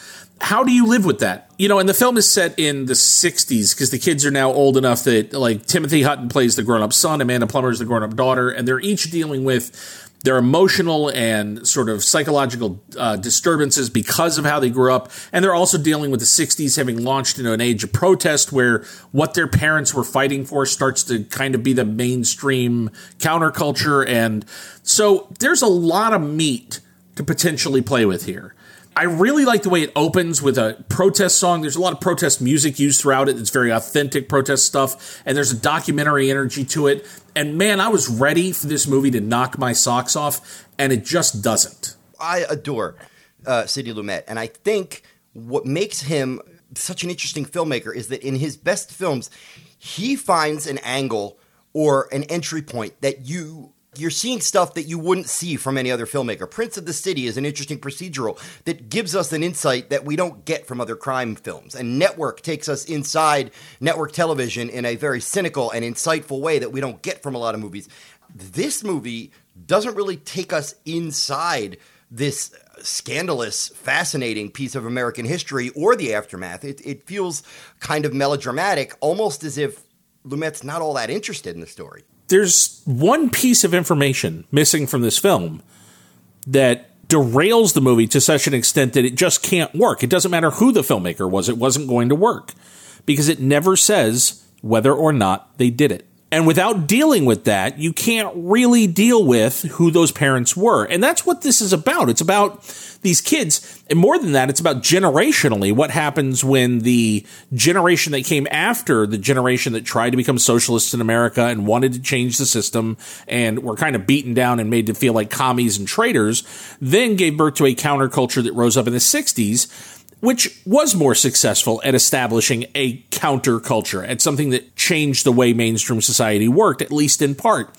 How do you live with that? You know, and the film is set in the 60s because the kids are now old enough that, like, Timothy Hutton plays the grown up son, Amanda Plummer is the grown up daughter, and they're each dealing with their emotional and sort of psychological uh, disturbances because of how they grew up. And they're also dealing with the 60s having launched into an age of protest where what their parents were fighting for starts to kind of be the mainstream counterculture. And so there's a lot of meat to potentially play with here. I really like the way it opens with a protest song. There's a lot of protest music used throughout it. It's very authentic protest stuff, and there's a documentary energy to it. And man, I was ready for this movie to knock my socks off, and it just doesn't.
I adore uh, Sidney Lumet, and I think what makes him such an interesting filmmaker is that in his best films, he finds an angle or an entry point that you you're seeing stuff that you wouldn't see from any other filmmaker. Prince of the City is an interesting procedural that gives us an insight that we don't get from other crime films. And Network takes us inside network television in a very cynical and insightful way that we don't get from a lot of movies. This movie doesn't really take us inside this scandalous, fascinating piece of American history or the aftermath. It, it feels kind of melodramatic, almost as if Lumet's not all that interested in the story
there's one piece of information missing from this film that derails the movie to such an extent that it just can't work. It doesn't matter who the filmmaker was, it wasn't going to work because it never says whether or not they did it. And without dealing with that, you can't really deal with who those parents were. And that's what this is about. It's about these kids. And more than that, it's about generationally what happens when the generation that came after the generation that tried to become socialists in America and wanted to change the system and were kind of beaten down and made to feel like commies and traitors, then gave birth to a counterculture that rose up in the 60s which was more successful at establishing a counterculture, at something that changed the way mainstream society worked, at least in part.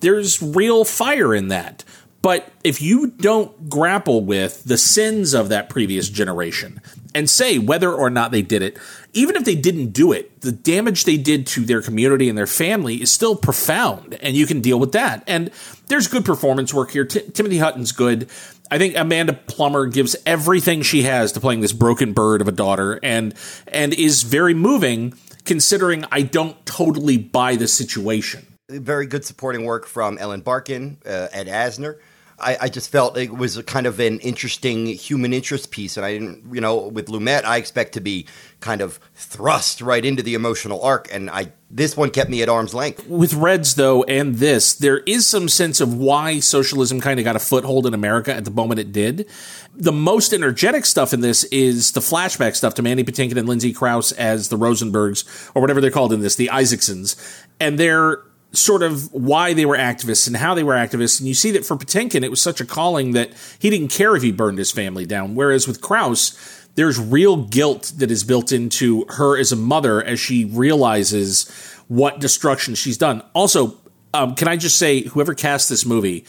There's real fire in that. But if you don't grapple with the sins of that previous generation and say whether or not they did it, even if they didn't do it, the damage they did to their community and their family is still profound, and you can deal with that. And there's good performance work here. T- Timothy Hutton's good. I think Amanda Plummer gives everything she has to playing this broken bird of a daughter, and and is very moving. Considering I don't totally buy the situation.
Very good supporting work from Ellen Barkin, uh, Ed Asner. I, I, just felt it was kind of an interesting human interest piece. And I didn't, you know, with Lumet, I expect to be kind of thrust right into the emotional arc. And I, this one kept me at arm's length.
With Reds, though, and this, there is some sense of why socialism kind of got a foothold in America at the moment it did. The most energetic stuff in this is the flashback stuff to Mandy Patinkin and Lindsay Crouse as the Rosenbergs, or whatever they're called in this, the Isaacsons. And they're sort of why they were activists and how they were activists. And you see that for Patinkin, it was such a calling that he didn't care if he burned his family down. Whereas with Crouse, there's real guilt that is built into her as a mother as she realizes what destruction she's done. Also, um, can I just say, whoever cast this movie,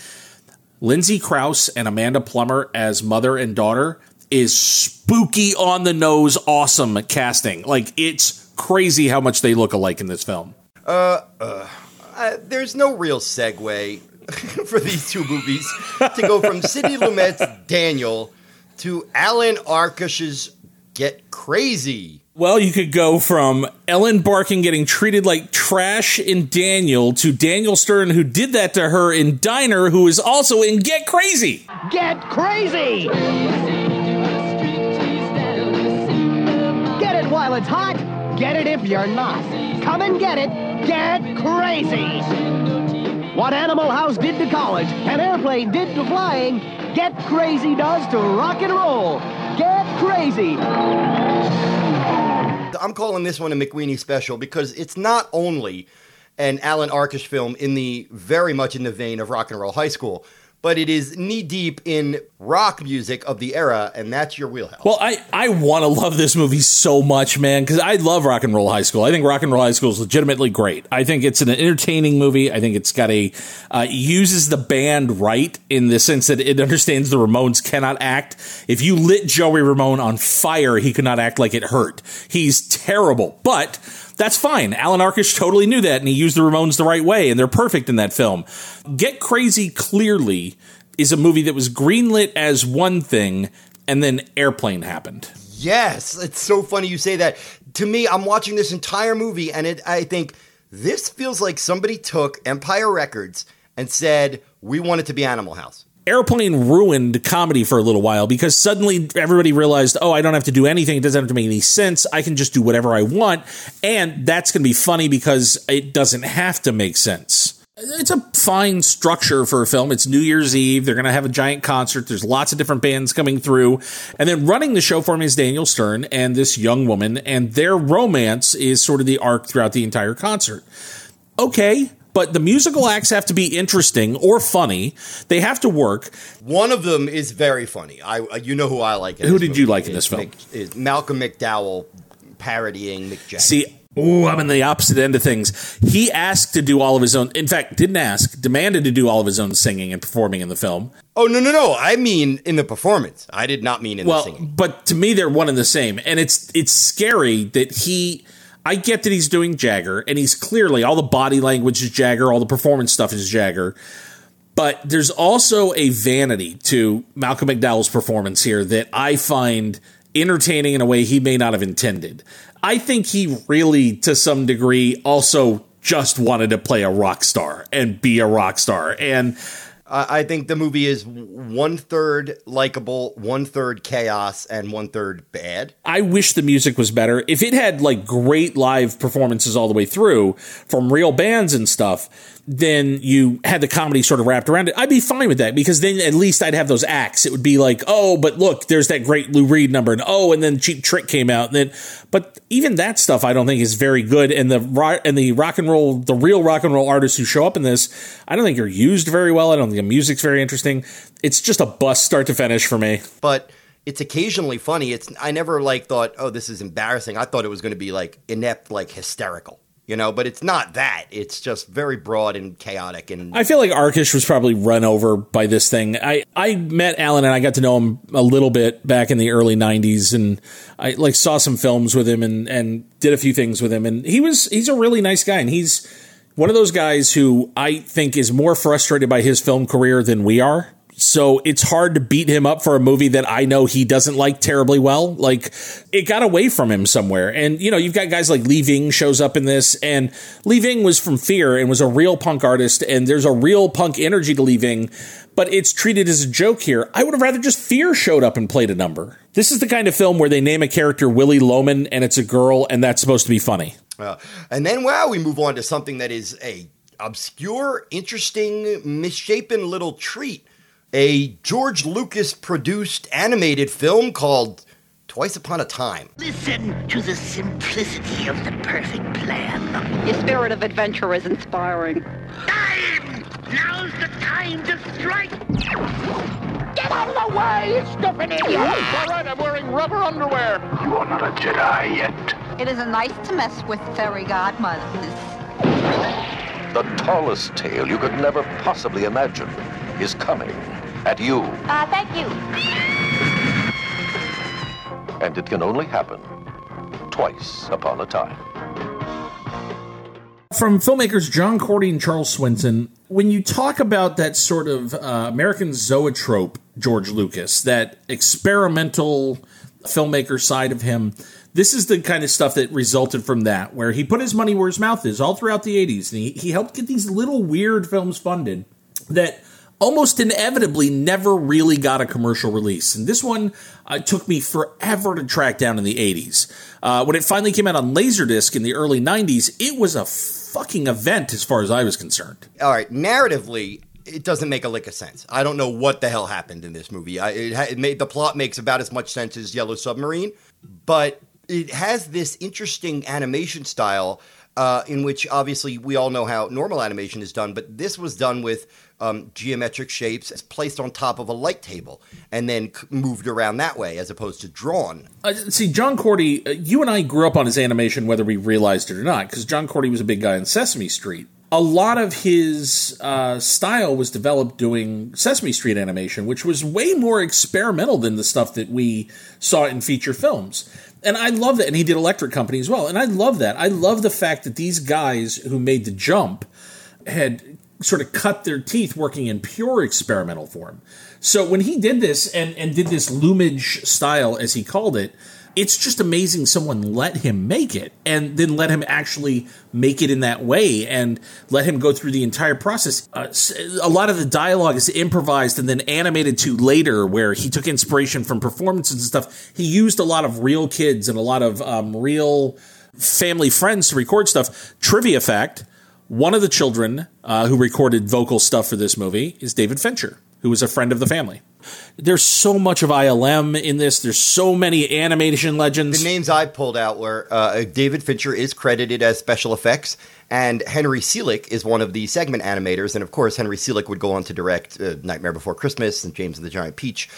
Lindsay Crouse and Amanda Plummer as mother and daughter is spooky on the nose, awesome casting. Like, it's crazy how much they look alike in this film.
Uh, uh uh, there's no real segue for these two movies to go from Sidney Lumet's Daniel to Alan Arkush's Get Crazy.
Well, you could go from Ellen Barkin getting treated like trash in Daniel to Daniel Stern, who did that to her in Diner, who is also in Get Crazy.
Get Crazy! Get it while it's hot, get it if you're not. Come and get it Get crazy! What Animal House did to college, an airplane did to flying, Get Crazy does to rock and roll. Get crazy!
I'm calling this one a McWeeny special because it's not only an Alan Arkush film in the very much in the vein of Rock and Roll High School, but it is knee deep in rock music of the era, and that's your wheelhouse.
Well, I, I want to love this movie so much, man, because I love Rock and Roll High School. I think Rock and Roll High School is legitimately great. I think it's an entertaining movie. I think it's got a uh, uses the band right in the sense that it understands the Ramones cannot act. If you lit Joey Ramone on fire, he could not act like it hurt. He's terrible, but that's fine. Alan Arkush totally knew that, and he used the Ramones the right way, and they're perfect in that film. Get Crazy clearly is a movie that was greenlit as one thing, and then Airplane happened.
Yes, it's so funny you say that. To me, I'm watching this entire movie, and it, I think this feels like somebody took Empire Records and said, "We want it to be Animal House."
Airplane ruined comedy for a little while because suddenly everybody realized, oh, I don't have to do anything. It doesn't have to make any sense. I can just do whatever I want. And that's going to be funny because it doesn't have to make sense. It's a fine structure for a film. It's New Year's Eve. They're going to have a giant concert. There's lots of different bands coming through. And then running the show for me is Daniel Stern and this young woman. And their romance is sort of the arc throughout the entire concert. Okay, but the musical acts have to be interesting or funny. They have to work.
One of them is very funny. I, uh, you know who I like.
Who did you like in this film?
Mick, is Malcolm McDowell parodying Mick Jagger.
See, Ooh, I'm in the opposite end of things. He asked to do all of his own. In fact, didn't ask, demanded to do all of his own singing and performing in the film.
Oh no, no, no! I mean in the performance. I did not mean in
well,
the singing.
But to me, they're one and the same, and it's it's scary that he. I get that he's doing Jagger, and he's clearly all the body language is Jagger, all the performance stuff is Jagger. But there's also a vanity to Malcolm McDowell's performance here that I find entertaining in a way he may not have intended. I think he really, to some degree, also just wanted to play a rock star and be a rock star. And
I think the movie is one third likable, one third chaos, and one third bad.
I wish the music was better. If it had like great live performances all the way through from real bands and stuff, then you had the comedy sort of wrapped around it. I'd be fine with that because then at least I'd have those acts. It would be like, oh, but look, there's that great Lou Reed number, and oh, and then Cheap Trick came out. And then, but even that stuff I don't think is very good. And the and the rock and roll, the real rock and roll artists who show up in this, I don't think are used very well. I don't think the music's very interesting. It's just a bust start to finish for me.
But it's occasionally funny. It's I never like thought, oh, this is embarrassing. I thought it was going to be like inept, like hysterical you know, but it's not that. It's just very broad and chaotic. And
I feel like Arkush was probably run over by this thing. I, I met Alan and I got to know him a little bit back in the early '90s, and I like saw some films with him and and did a few things with him, and he was he's a really nice guy, and he's one of those guys who I think is more frustrated by his film career than we are so it's hard to beat him up for a movie that I know he doesn't like terribly well. Like it got away from him somewhere. And you know, you've got guys like Lee Ving shows up in this and Lee Ving was from Fear and was a real punk artist and there's a real punk energy to Lee Ving, but it's treated as a joke here. I would have rather just Fear showed up and played a number. This is the kind of film where they name a character Willie Loman and it's a girl and that's supposed to be funny.
Uh, and then wow, we move on to something that is a obscure, interesting, misshapen little treat a George Lucas produced animated film called Twice Upon a Time.
Listen to the simplicity of the perfect plan.
Your spirit of adventure is inspiring.
Time! Now's the time to strike!
Get out of the way, stupid idiot! All right, I'm wearing rubber underwear.
You are not a Jedi yet.
It isn't nice to mess with fairy godmothers.
The tallest tale you could never possibly imagine is coming at you.
Uh, thank you.
And it can only happen twice upon a time.
From filmmakers John Korty and Charles Swenson, when you talk about that sort of uh, American zoetrope, George Lucas, that experimental filmmaker side of him, this is the kind of stuff that resulted from that, where he put his money where his mouth is all throughout the 80s. And he, he helped get these little weird films funded that almost inevitably never really got a commercial release. And this one uh, took me forever to track down in the 80s. Uh, when it finally came out on Laserdisc in the early 90s, it was a fucking event as far as I was concerned.
All right, narratively, it doesn't make a lick of sense. I don't know what the hell happened in this movie. I, it, it made the plot makes about as much sense as Yellow Submarine, but it has this interesting animation style uh, in which obviously we all know how normal animation is done, but this was done with um, geometric shapes as placed on top of a light table and then moved around that way as opposed to drawn.
Uh, see, John Korty, uh, you and I grew up on his animation, whether we realized it or not, because John Korty was a big guy in Sesame Street. A lot of his uh, style was developed doing Sesame Street animation, which was way more experimental than the stuff that we saw in feature films. And I love that. And he did Electric Company as well. And I love that. I love the fact that these guys who made the jump had sort of cut their teeth working in pure experimental form. So when he did this and, and did this Lumage style, as he called it, it's just amazing someone let him make it and then let him actually make it in that way and let him go through the entire process. Uh, a lot of the dialogue is improvised and then animated to later, where he took inspiration from performances and stuff. He used a lot of real kids and a lot of um, real family friends to record stuff. Trivia fact one of the children uh, who recorded vocal stuff for this movie is David Fincher, who was a friend of the family. There's so much of ILM in this. There's so many animation legends.
The names I pulled out were uh, David Fincher is credited as special effects, and Henry Selick is one of the segment animators. And of course, Henry Selick would go on to direct uh, Nightmare Before Christmas and James and the Giant Peach.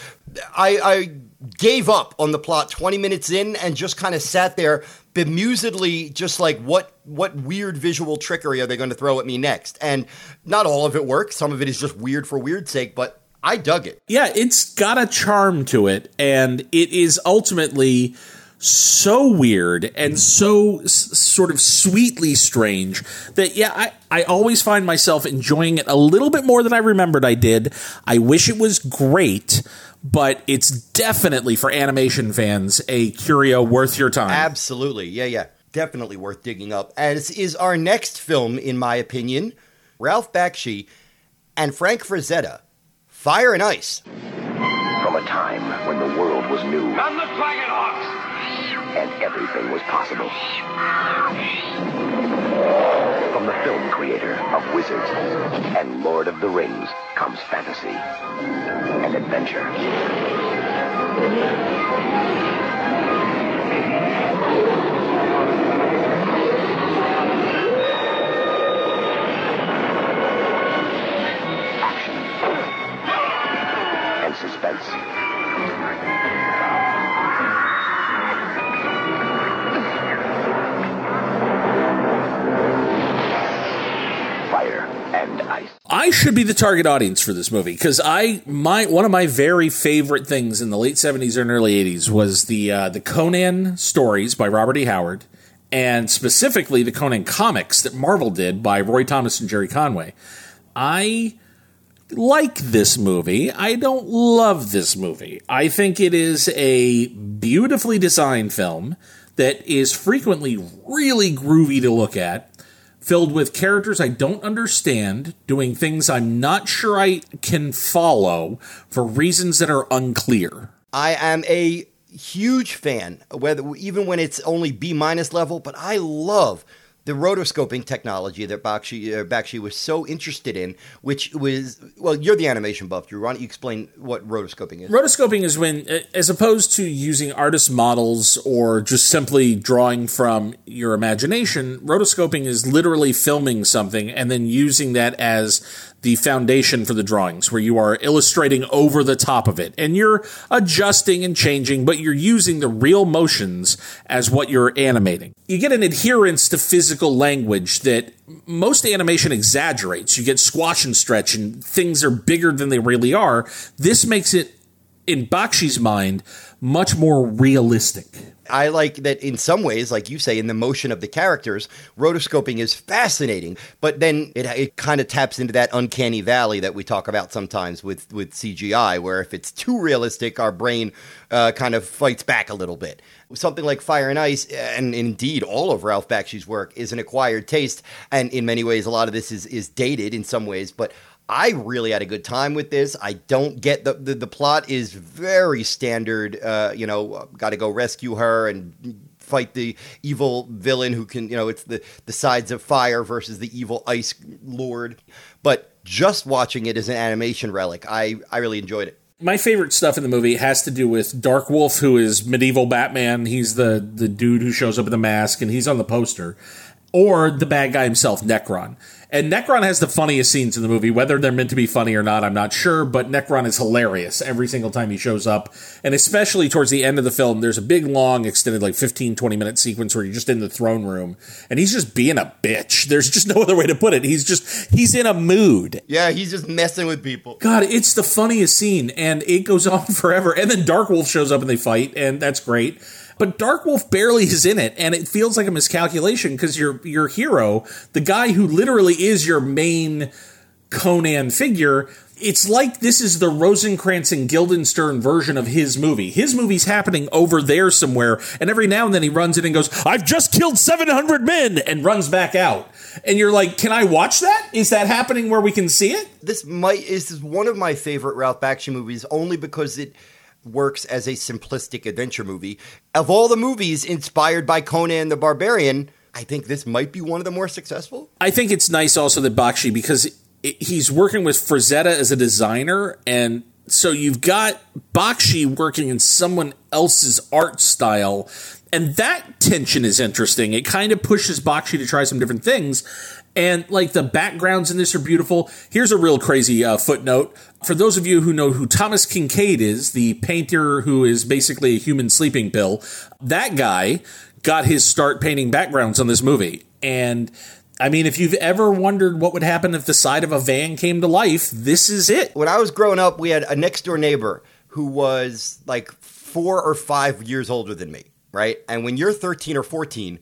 I, I gave up on the plot 20 minutes in and just kind of sat there bemusedly just like what what weird visual trickery are they going to throw at me next? And not all of it works. Some of it is just weird for weird sake but I dug it.
Yeah, it's got a charm to it, and it is ultimately so weird and so s- sort of sweetly strange that yeah I, I always find myself enjoying it a little bit more than i remembered i did. I wish it was great but it's definitely for animation fans a curio worth your time
Absolutely. Yeah, yeah. Definitely worth digging up. As is our next film, in my opinion Ralph Bakshi and Frank Frazetta, Fire and Ice.
From a time when the world was new.
I'm the Dragon Hawks!
And everything was possible. From the film creator of Wizards and Lord of the Rings comes fantasy and adventure. Action and suspense.
I should be the target audience for this movie because I my one of my very favorite things in the late seventies and early eighties was the uh, the Conan stories by Robert E. Howard, and specifically the Conan comics that Marvel did by Roy Thomas and Jerry Conway. I like this movie. I don't love this movie. I think it is a beautifully designed film that is frequently really groovy to look at filled with characters I don't understand, doing things I'm not sure I can follow for reasons that are unclear.
I am a huge fan, whether even when it's only B minus level, but I love the rotoscoping technology that Bakshi, uh, Bakshi was so interested in, which was well, you're the animation buff, Drew. Why don't you explain what rotoscoping is?
Rotoscoping is when, as opposed to using artist models or just simply drawing from your imagination, rotoscoping is literally filming something and then using that as the foundation for the drawings, where you are illustrating over the top of it. And you're adjusting and changing, but you're using the real motions as what you're animating. You get an adherence to physical language that most animation exaggerates. You get squash and stretch, and things are bigger than they really are. This makes it, in Bakshi's mind, much more realistic.
I like that in some ways, like you say, in the motion of the characters, rotoscoping is fascinating, but then it, it kind of taps into that uncanny valley that we talk about sometimes with, with CGI, where if it's too realistic, our brain uh, kind of fights back a little bit. Something like Fire and Ice, and indeed all of Ralph Bakshi's work, is an acquired taste, and in many ways, a lot of this is, is dated in some ways, but I really had a good time with this. I don't get the the, the plot is very standard. Uh, you know, got to go rescue her and fight the evil villain who can. You know, it's the the sides of fire versus the evil ice lord. But just watching it as an animation relic, I I really enjoyed it.
My favorite stuff in the movie has to do with Dark Wolf, who is medieval Batman. He's the the dude who shows up in the mask, and he's on the poster. or the bad guy himself, Necron. And Necron has the funniest scenes in the movie. Whether they're meant to be funny or not, I'm not sure, but Necron is hilarious every single time he shows up. And especially towards the end of the film, there's a big, long, extended, like 15, 20 minute sequence where you're just in the throne room and he's just being a bitch. There's just no other way to put it. He's just, he's in a mood.
Yeah, he's just messing with people.
God, it's the funniest scene and it goes on forever. And then Dark Wolf shows up and they fight, and that's great. But Dark Wolf barely is in it, and it feels like a miscalculation because your your hero, the guy who literally is your main Conan figure, it's like this is the Rosencrantz and Guildenstern version of his movie. His movie's happening over there somewhere, and every now and then he runs in and goes, "I've just killed 700 men," and runs back out. And you're like, "Can I watch that? Is that happening where we can see it?"
This might is one of my favorite Ralph Bakshi movies, only because it works as a simplistic adventure movie. Of all the movies inspired by Conan the Barbarian, I think this might be one of the more successful.
I think it's nice also that Bakshi because it, he's working with Frazetta as a designer, and so you've got Bakshi working in someone else's art style, and that tension is interesting. It kind of pushes Bakshi to try some different things. And like the backgrounds in this are beautiful. Here's a real crazy uh, footnote. For those of you who know who Thomas Kinkade is, the painter who is basically a human sleeping pill, that guy got his start painting backgrounds on this movie. And I mean, if you've ever wondered what would happen if the side of a van came to life, this is it.
When I was growing up, we had a next door neighbor who was like four or five years older than me, right? And when you're 13 or 14,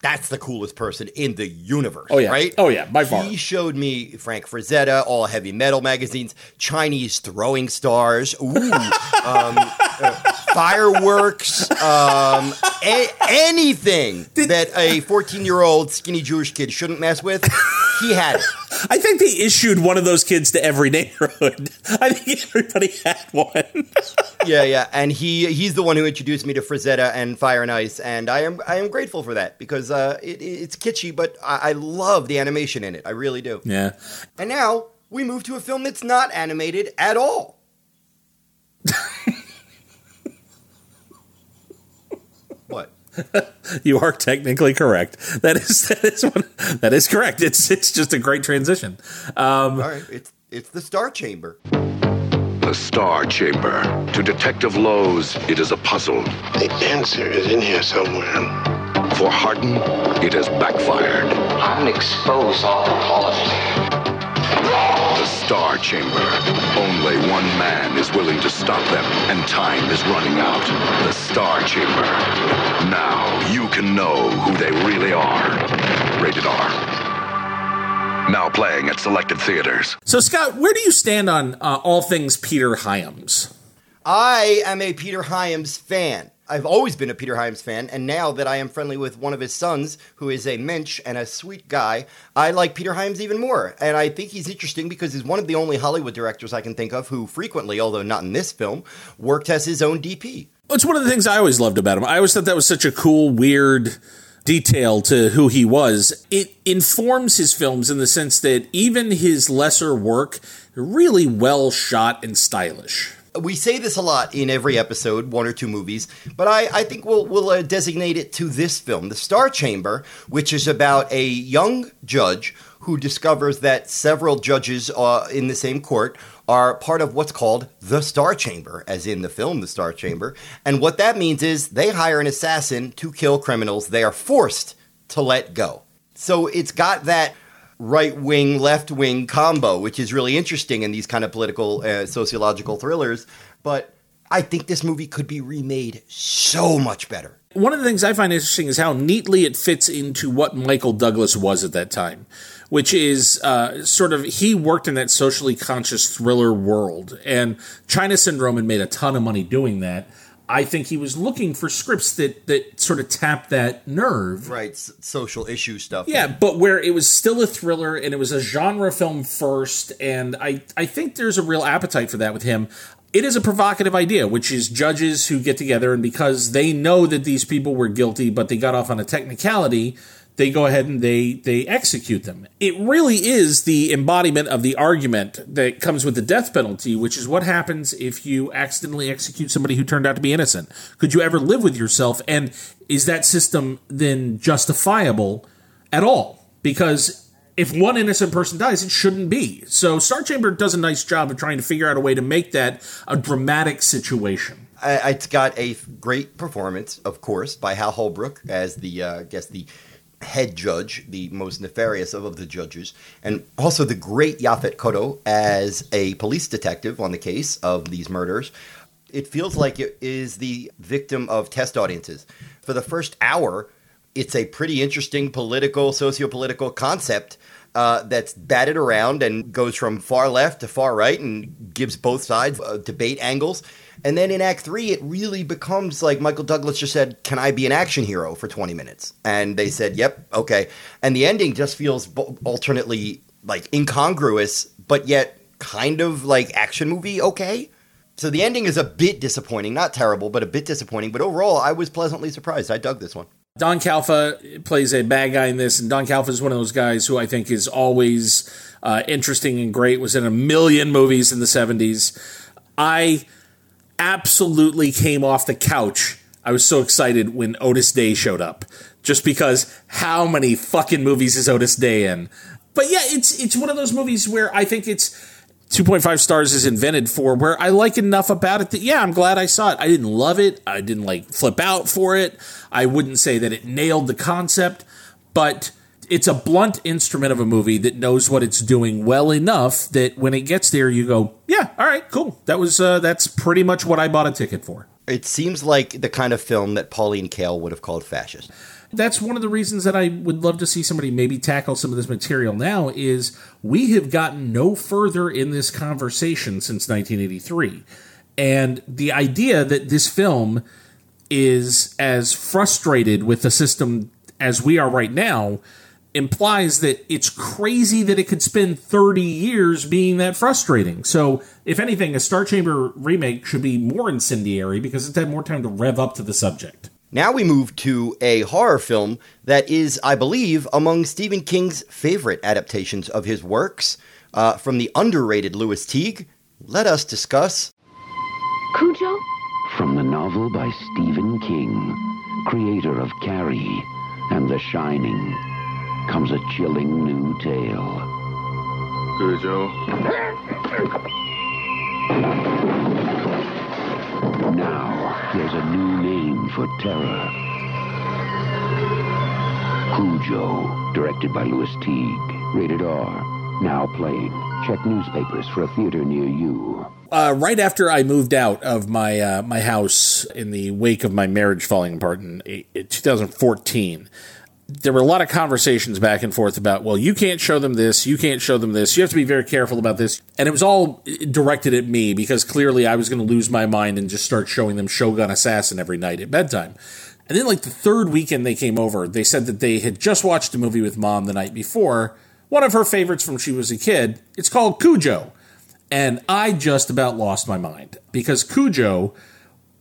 that's the coolest person in the universe.
Oh, yeah.
right?
Oh, yeah, by far.
He showed me Frank Frazetta, all heavy metal magazines, Chinese throwing stars, ooh, um, uh, fireworks, um, a- anything that a 14 year old skinny Jewish kid shouldn't mess with. He had it.
I think they issued one of those kids to every neighborhood. I think everybody had one.
yeah, yeah, and he he's the one who introduced me to Frazetta and Fire and Ice, and I am I am grateful for that because uh, it, it's kitschy, but I, I love the animation in it. I really do.
Yeah.
And now we move to a film that's not animated at all.
you are technically correct. That is that is one, that is correct. It's it's just a great transition. Um,
All right, it's it's the Star Chamber.
The Star Chamber. To Detective Lowe's, it is a puzzle.
The answer is in here somewhere.
For Hardin, it has backfired.
I'm gonna expose all, all of it.
The Star Chamber. Only one man is willing to stop them, and time is running out. The Star Chamber. Now you can know who they really are. Rated R. Now playing at selected theaters.
so Scott, where do you stand on uh, all things Peter Hyams?
I am a Peter Hyams fan. I've always been a Peter Hyams fan, and now that I am friendly with one of his sons, who is a mensch and a sweet guy, I like Peter Hyams even more. And I think he's interesting because he's one of the only Hollywood directors I can think of who frequently, although not in this film, worked as his own DP.
It's one of the things I always loved about him. I always thought that was such a cool, weird detail to who he was. It informs his films in the sense that even his lesser work, really well shot and stylish.
We say this a lot in every episode, one or two movies, but I, I think we'll, we'll uh, designate it to this film, The Star Chamber, which is about a young judge who discovers that several judges uh, in the same court are part of what's called the Star Chamber, as in the film The Star Chamber. And what that means is they hire an assassin to kill criminals they are forced to let go. So it's got that right wing, left wing combo, which is really interesting in these kind of political, uh, sociological thrillers. But I think this movie could be remade so much better.
One of the things I find interesting is how neatly it fits into what Michael Douglas was at that time, which is uh, sort of he worked in that socially conscious thriller world, and China Syndrome had made a ton of money doing that. I think he was looking for scripts that that sort of tapped that nerve.
Right, s- social issue stuff.
Yeah, but where it was still a thriller and it was a genre film first, and I, I think there's a real appetite for that with him. It is a provocative idea, which is judges who get together and because they know that these people were guilty, but they got off on a technicality, they go ahead and they they execute them. It really is the embodiment of the argument that comes with the death penalty, which is what happens if you accidentally execute somebody who turned out to be innocent. Could you ever live with yourself? And is that system then justifiable at all because if one innocent person dies, it shouldn't be. So Star Chamber does a nice job of trying to figure out a way to make that a dramatic situation.
I, it's got a great performance, of course, by Hal Holbrook as the, uh, I guess the head judge, the most nefarious of, the judges, and also the great Yaphet Kotto as a police detective on the case of these murders. It feels like it is the victim of test audiences. For the first hour, it's a pretty interesting political, socio-political concept uh, that's batted around and goes from far left to far right and gives both sides uh, debate angles. And then in Act Three, it really becomes like Michael Douglas just said, "Can I be an action hero for 20 minutes?" And they said, "Yep, okay." And the ending just feels alternately like incongruous, but yet kind of like action movie okay. So the ending is a bit disappointing, not terrible, but a bit disappointing. But overall, I was pleasantly surprised. I dug this one.
Don Calfa plays a bad guy in this, and Don Calfa is one of those guys who I think is always uh, interesting and great. Was in a million movies in the '70s. I absolutely came off the couch. I was so excited when Otis Day showed up, just because how many fucking movies is Otis Day in? But yeah, it's it's one of those movies where I think it's 2.5 stars is invented for where I like enough about it that yeah, I'm glad I saw it. I didn't love it. I didn't like flip out for it. I wouldn't say that it nailed the concept, but it's a blunt instrument of a movie that knows what it's doing well enough that when it gets there you go, yeah, all right, cool. That was uh, that's pretty much what I bought a ticket for.
It seems like the kind of film that Pauline Kael would have called fascist
that's one of the reasons that I would love to see somebody maybe tackle some of this material now is we have gotten no further in this conversation since 1983. And the idea that this film is as frustrated with the system as we are right now implies that it's crazy that it could spend 30 years being that frustrating. So, if anything, a Star Chamber remake should be more incendiary because it's had more time to rev up to the subject.
Now we move to a horror film that is, I believe, among Stephen King's favorite adaptations of his works. Uh, from the underrated Lewis Teague, let us discuss
Cujo?
From the novel by Stephen King, creator of Carrie and The Shining, comes a chilling new tale.
Cujo.
Now, there's a new name for terror. Cujo, directed by Lewis Teague. Rated R. Now playing. Check newspapers for a theater near you.
Uh, right after I moved out of my uh, my house in the wake of my marriage falling apart in, in 2014, there were a lot of conversations back and forth about, well, you can't show them this, you can't show them this, you have to be very careful about this. And it was all directed at me because clearly I was going to lose my mind and just start showing them Shogun Assassin every night at bedtime. And then, like the third weekend they came over, they said that they had just watched a movie with mom the night before, one of her favorites from she was a kid. It's called Cujo. And I just about lost my mind because Cujo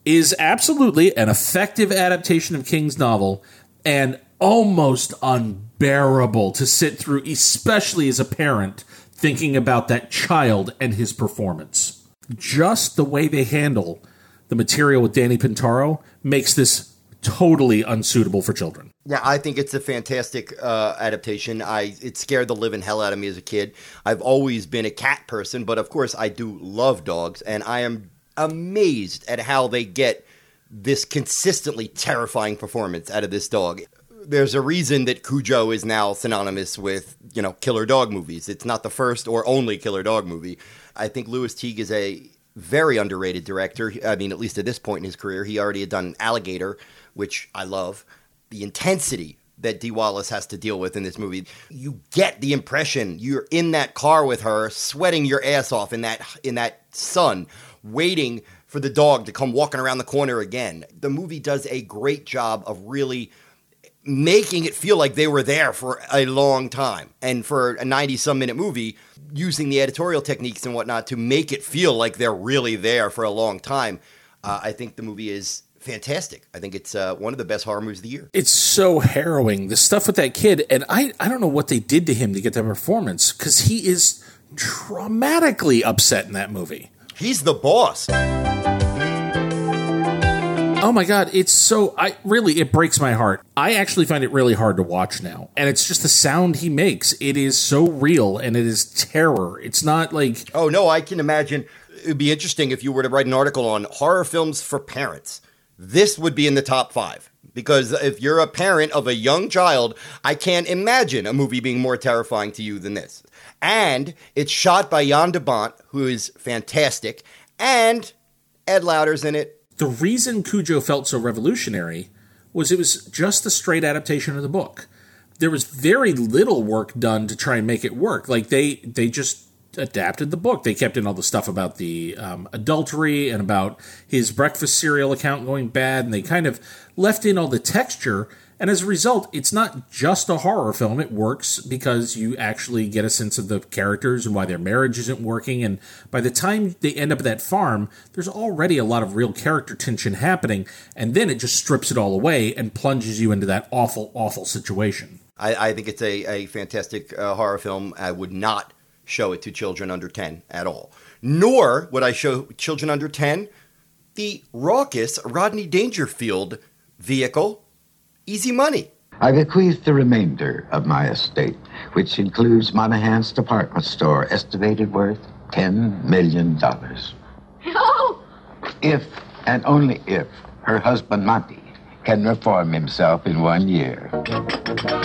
is absolutely an effective adaptation of King's novel and almost unbearable to sit through, especially as a parent thinking about that child and his performance. Just the way they handle the material with Danny Pintaro makes this totally unsuitable for children.
Yeah, I think it's a fantastic uh, adaptation. I it scared the living hell out of me as a kid. I've always been a cat person, but of course I do love dogs, and I am amazed at how they get this consistently terrifying performance out of this dog there's a reason that Cujo is now synonymous with, you know, killer dog movies. It's not the first or only killer dog movie. I think Lewis Teague is a very underrated director. I mean, at least at this point in his career, he already had done Alligator, which I love. The intensity that Dee Wallace has to deal with in this movie. You get the impression you're in that car with her, sweating your ass off in that in that sun, waiting for the dog to come walking around the corner again. The movie does a great job of really making it feel like they were there for a long time. And for a 90 some minute movie, using the editorial techniques and whatnot to make it feel like they're really there for a long time, uh, I think the movie is fantastic. I think it's uh, one of the best horror movies of the year.
It's so harrowing. The stuff with that kid, and I, I don't know what they did to him to get that performance because he is traumatically upset in that movie.
He's the boss.
Oh my god, it's so I really it breaks my heart. I actually find it really hard to watch now. And it's just the sound he makes. It is so real and it is terror. It's not like
Oh no, I can imagine it'd be interesting if you were to write an article on horror films for parents. This would be in the top 5 because if you're a parent of a young child, I can't imagine a movie being more terrifying to you than this. And it's shot by Jan de who is fantastic, and Ed Lauter's in it.
The reason Cujo felt so revolutionary was it was just a straight adaptation of the book. There was very little work done to try and make it work. Like they they just adapted the book. They kept in all the stuff about the um, adultery and about his breakfast cereal account going bad, and they kind of left in all the texture. And as a result, it's not just a horror film. It works because you actually get a sense of the characters and why their marriage isn't working. And by the time they end up at that farm, there's already a lot of real character tension happening. And then it just strips it all away and plunges you into that awful, awful situation.
I, I think it's a, a fantastic uh, horror film. I would not show it to children under 10 at all. Nor would I show children under 10 the raucous Rodney Dangerfield vehicle, Easy Money.
I bequeath the remainder of my estate, which includes Monahan's department store, estimated worth $10 million.
Oh!
If, and only if, her husband Monty can reform himself in one year.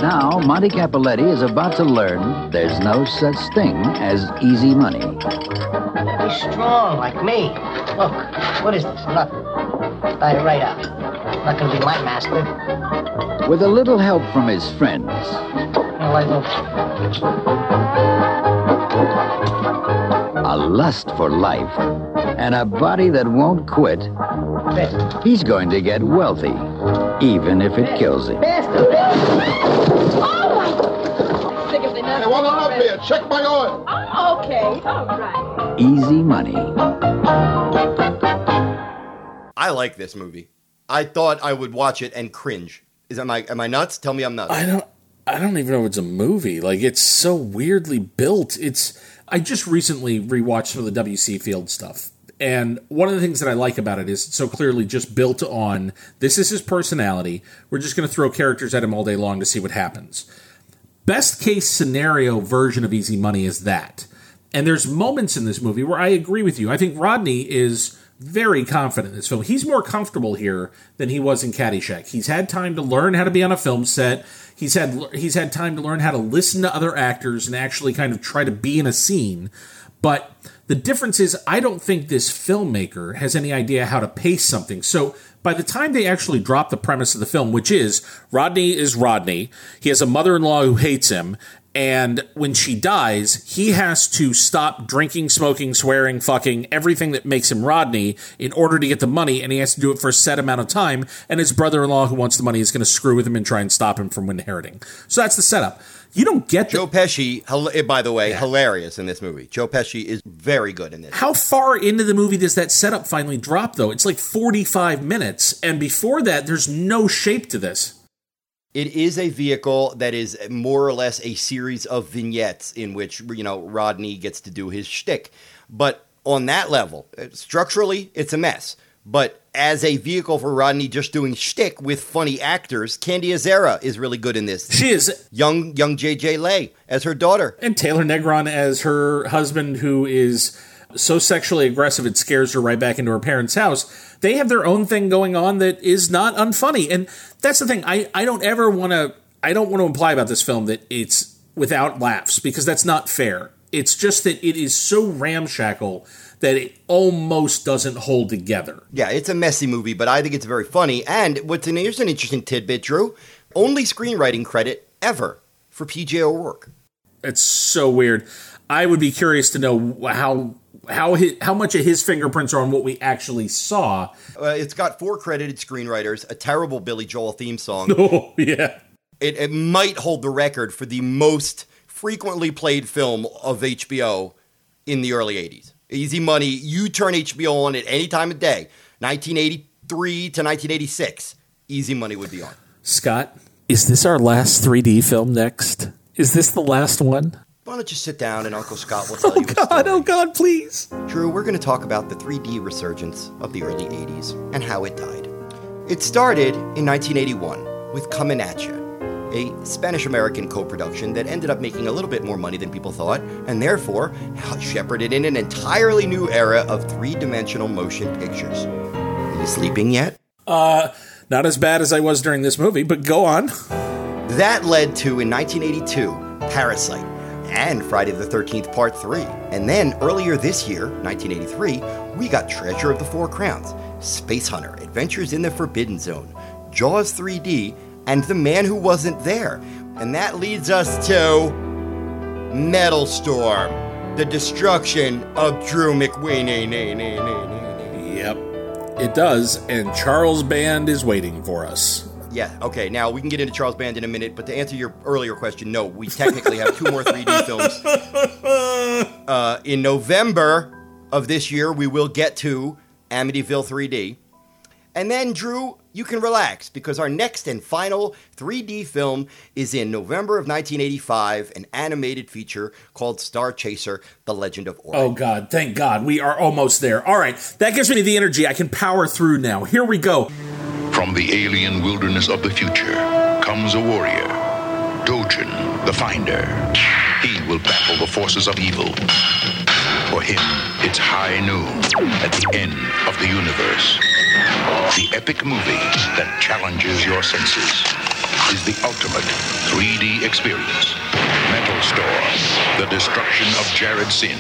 Now, Monty Capuletti is about to learn there's no such thing as easy money.
He's strong like me. Look, what is this? Nothing. Buy it right out. Not gonna be my master.
With a little help from his friends,
No, I don't.
a lust for life, and a body that won't quit, he's going to get wealthy, even if it kills him.
Hey, one up here. Check my oil.
Oh, okay. All right.
Easy money.
I like this movie. I thought I would watch it and cringe. Is am I am I nuts? Tell me I'm nuts.
I don't I don't even know if it's a movie. Like it's so weirdly built. It's I just recently rewatched some of the WC Field stuff. And one of the things that I like about it is it's so clearly just built on this is his personality. We're just going to throw characters at him all day long to see what happens. Best case scenario version of Easy Money is that. And there's moments in this movie where I agree with you. I think Rodney is very confident in this film. He's more comfortable here than he was in Caddyshack. He's had time to learn how to be on a film set. He's had he's had time to learn how to listen to other actors and actually kind of try to be in a scene. But the difference is I don't think this filmmaker has any idea how to pace something. So by the time they actually drop the premise of the film, which is Rodney is Rodney, he has a mother-in-law who hates him, and when she dies, he has to stop drinking, smoking, swearing, fucking, everything that makes him Rodney in order to get the money, and he has to do it for a set amount of time. And his brother in law, who wants the money, is going to screw with him and try and stop him from inheriting. So that's the setup. You don't get
Joe Pesci, eh, by the way, hilarious in this movie. Joe Pesci is very good in this.
How far into the movie does that setup finally drop, though? It's like 45 minutes, and before that, there's no shape to this.
It is a vehicle that is more or less a series of vignettes in which you know Rodney gets to do his shtick. But on that level, uh, structurally, it's a mess. But as a vehicle for Rodney just doing shtick with funny actors, Candy Azzara is really good in this.
She is
young, young JJ Leigh as her daughter,
and Taylor Negron as her husband, who is so sexually aggressive it scares her right back into her parents' house. They have their own thing going on that is not unfunny, and that's the thing. I I don't ever want to. I don't want to imply about this film that it's without laughs because that's not fair. It's just that it is so ramshackle that it almost doesn't hold together.
Yeah, it's a messy movie, but I think it's very funny. And what's an here's an interesting tidbit, Drew. Only screenwriting credit ever for PJ O'Rourke.
It's so weird. I would be curious to know how how his, how much of his fingerprints are on what we actually saw.
Uh, it's got four credited screenwriters, a terrible Billy Joel theme song.
Oh yeah,
it, it might hold the record for the most frequently played film of HBO in the early '80s. Easy Money. You turn HBO on at any time of day, 1983 to 1986. Easy Money would be on.
Scott, is this our last 3D film next? Is this the last one?
Why don't you sit down and Uncle Scott will tell
Oh
you. a
God!
story.
Oh God! Please.
Drew, we're going to talk about the 3D resurgence of the early 80s and how it died. It started in 1981 with Comin' At Ya, a Spanish American co production that ended up making a little bit more money than people thought, and therefore shepherded in an entirely new era of three dimensional motion pictures. Are you sleeping yet?
Uh, not as bad as I was during this movie, but go on.
That led to, in 1982, Parasite and Friday the 13th Part 3. And then earlier this year, 1983, we got Treasure of the Four Crowns, Space Hunter, Adventures in the Forbidden Zone, Jaws 3D, and The Man Who Wasn't There. And that leads us to Metal Storm, the destruction of Drew McWeeny.
Yep, it does, and Charles Band is waiting for us.
Yeah, okay, now we can get into Charles Band in a minute, but to answer your earlier question, no, we technically have two more 3D films. Uh, in November of this year, we will get to Amityville 3D. And then, Drew, you can relax because our next and final 3D film is in November of 1985, an animated feature called Star Chaser The Legend of Orion.
Oh, God, thank God. We are almost there. All right, that gives me the energy. I can power through now. Here we go.
From the alien wilderness of the future comes a warrior, Dogen the Finder. He will battle the forces of evil. For him, it's high noon at the end of the universe. The epic movie that challenges your senses is the ultimate 3D experience. Metal Storm, the destruction of Jared Sin.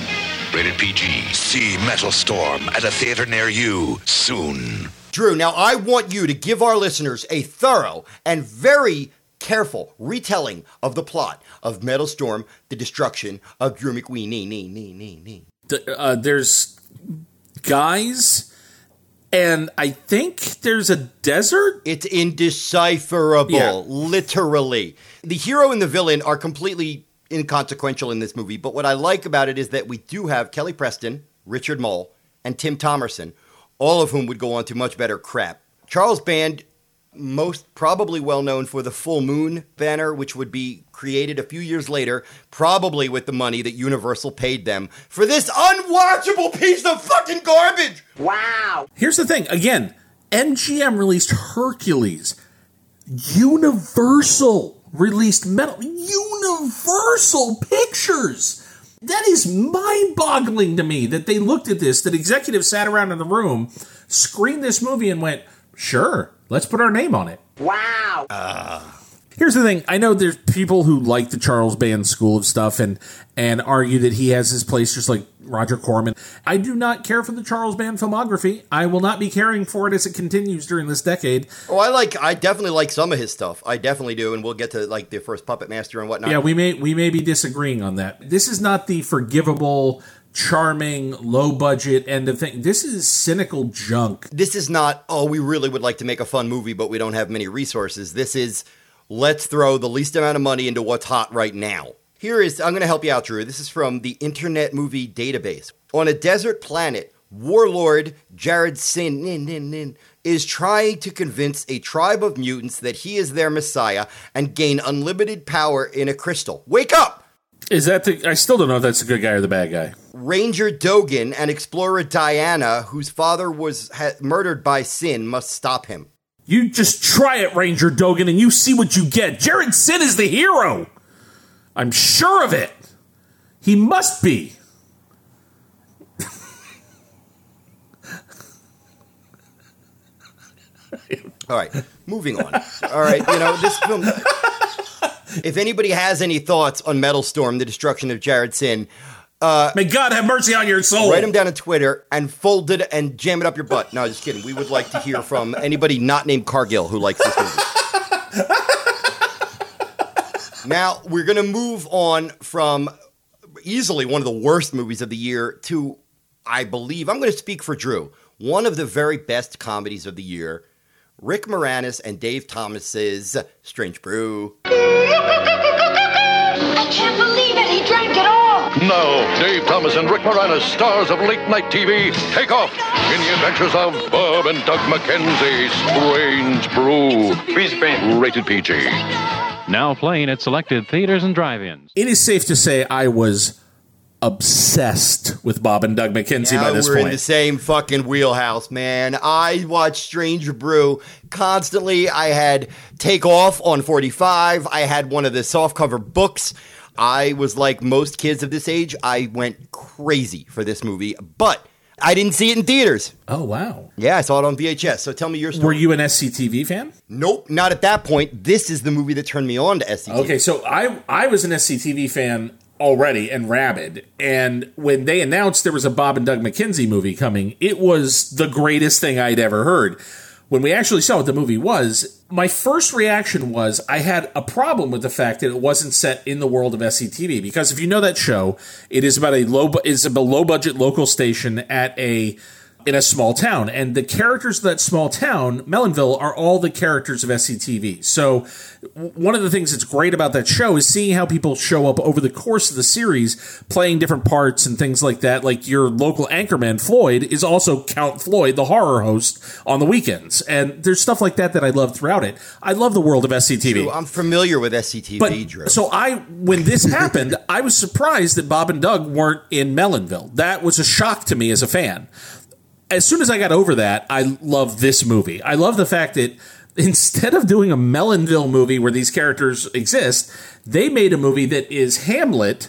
Rated PG.
See Metal Storm at a theater near you soon.
Drew, now I want you to give our listeners a thorough and very careful retelling of the plot of Metal Storm, the destruction of Drew McWeeny. Nee, nee, nee, nee, nee.
The- uh, there's guys, and I think there's a desert.
It's indecipherable,
Yeah.
literally. The hero and the villain are completely inconsequential in this movie, but what I like about it is that we do have Kelly Preston, Richard Moll, and Tim Thomerson, all of whom would go on to much better crap. Charles Band, most probably well known for the Full Moon banner, which would be created a few years later, probably with the money that Universal paid them for this unwatchable piece of fucking garbage.
Wow.
Here's the thing again, MGM released Hercules. Universal released Metal. Universal Pictures! That is mind boggling to me that they looked at this, that executives sat around in the room, screened this movie, and went, sure, let's put our name on it.
Wow.
Uh, here's the thing. I know there's people who like the Charles Band school of stuff and and argue that he has his place just like Roger Corman. I do not care for the Charles Band filmography. I will not be caring for it as it continues during this decade.
Oh, I like. I definitely like some of his stuff. I definitely do, and we'll get to like the first Puppet Master and whatnot.
Yeah, we may we may be disagreeing on that. This is not the forgivable, charming, low budget end of thing. This is cynical junk.
This is not. Oh, we really would like to make a fun movie, but we don't have many resources. This is. Let's throw the least amount of money into what's hot right now. Here is. I'm going to help you out, Drew. This is from the Internet Movie Database. On a desert planet, warlord Jared Sin nin, nin, nin, is trying to convince a tribe of mutants that he is their messiah and gain unlimited power in a crystal. Wake up!
Is that the? I still don't know if that's the good guy or the bad guy.
Ranger Dogen and explorer Diana, whose father was ha- murdered by Sin, must stop him.
You just try it, Ranger Dogen, and you see what you get. Jared Sin is the hero. I'm sure of it. He must be.
All right, moving on. All right, you know, this film. If anybody has any thoughts on Metal Storm, the destruction of Jared Sin, uh,
May God have mercy on your soul.
write them down on Twitter and fold it and jam it up your butt. No, just kidding. We would like to hear from anybody not named Cargill who likes this movie. now, we're going to move on from easily one of the worst movies of the year to, I believe, I'm going to speak for Drew, one of the very best comedies of the year. Rick Moranis and Dave Thomas's Strange Brew.
I can't believe it. He drank it all.
Now, Dave Thomas and Rick Moranis, stars of late night TV, take off in the adventures of Bob and Doug McKenzie. Strange Brew. Rated PG.
Now playing at selected theaters and drive-ins.
It is safe to say I was obsessed with Bob and Doug McKenzie
Now
by this
we're
point.
in the same fucking wheelhouse, man. I watched Stranger Brew constantly. I had Take Off on 45. I had one of the softcover books. I was like most kids of this age. I went crazy for this movie, but I didn't see it in theaters.
oh wow!
Yeah, I saw it on VHS. So tell me your story.
Were you an SCTV fan?
Nope, not at that point. This is the movie that turned me on to SCTV.
Okay, so I I was an SCTV fan already and rabid, and when they announced there was a Bob and Doug McKenzie movie coming, it was the greatest thing I'd ever heard. When we actually saw what the movie was, my first reaction was I had a problem with the fact that it wasn't set in the world of SCTV because if you know that show, it is about a low is a low budget local station at a in a small town, and the characters of that small town, Melonville, are all the characters of SCTV. So, one of the things that's great about that show is seeing how people show up over the course of the series, playing different parts and things like that. Like your local anchorman, Floyd, is also Count Floyd, the horror host, on the weekends. And there's stuff like that that I love throughout it. I love the world of SCTV.
Drew, I'm familiar with SCTV,
But
Drew.
so I, when this happened, I was surprised that Bob and Doug weren't in Melonville. That was a shock to me as a fan. As soon as I got over that, I love this movie. I love the fact that instead of doing a Melonville movie where these characters exist, they made a movie that is Hamlet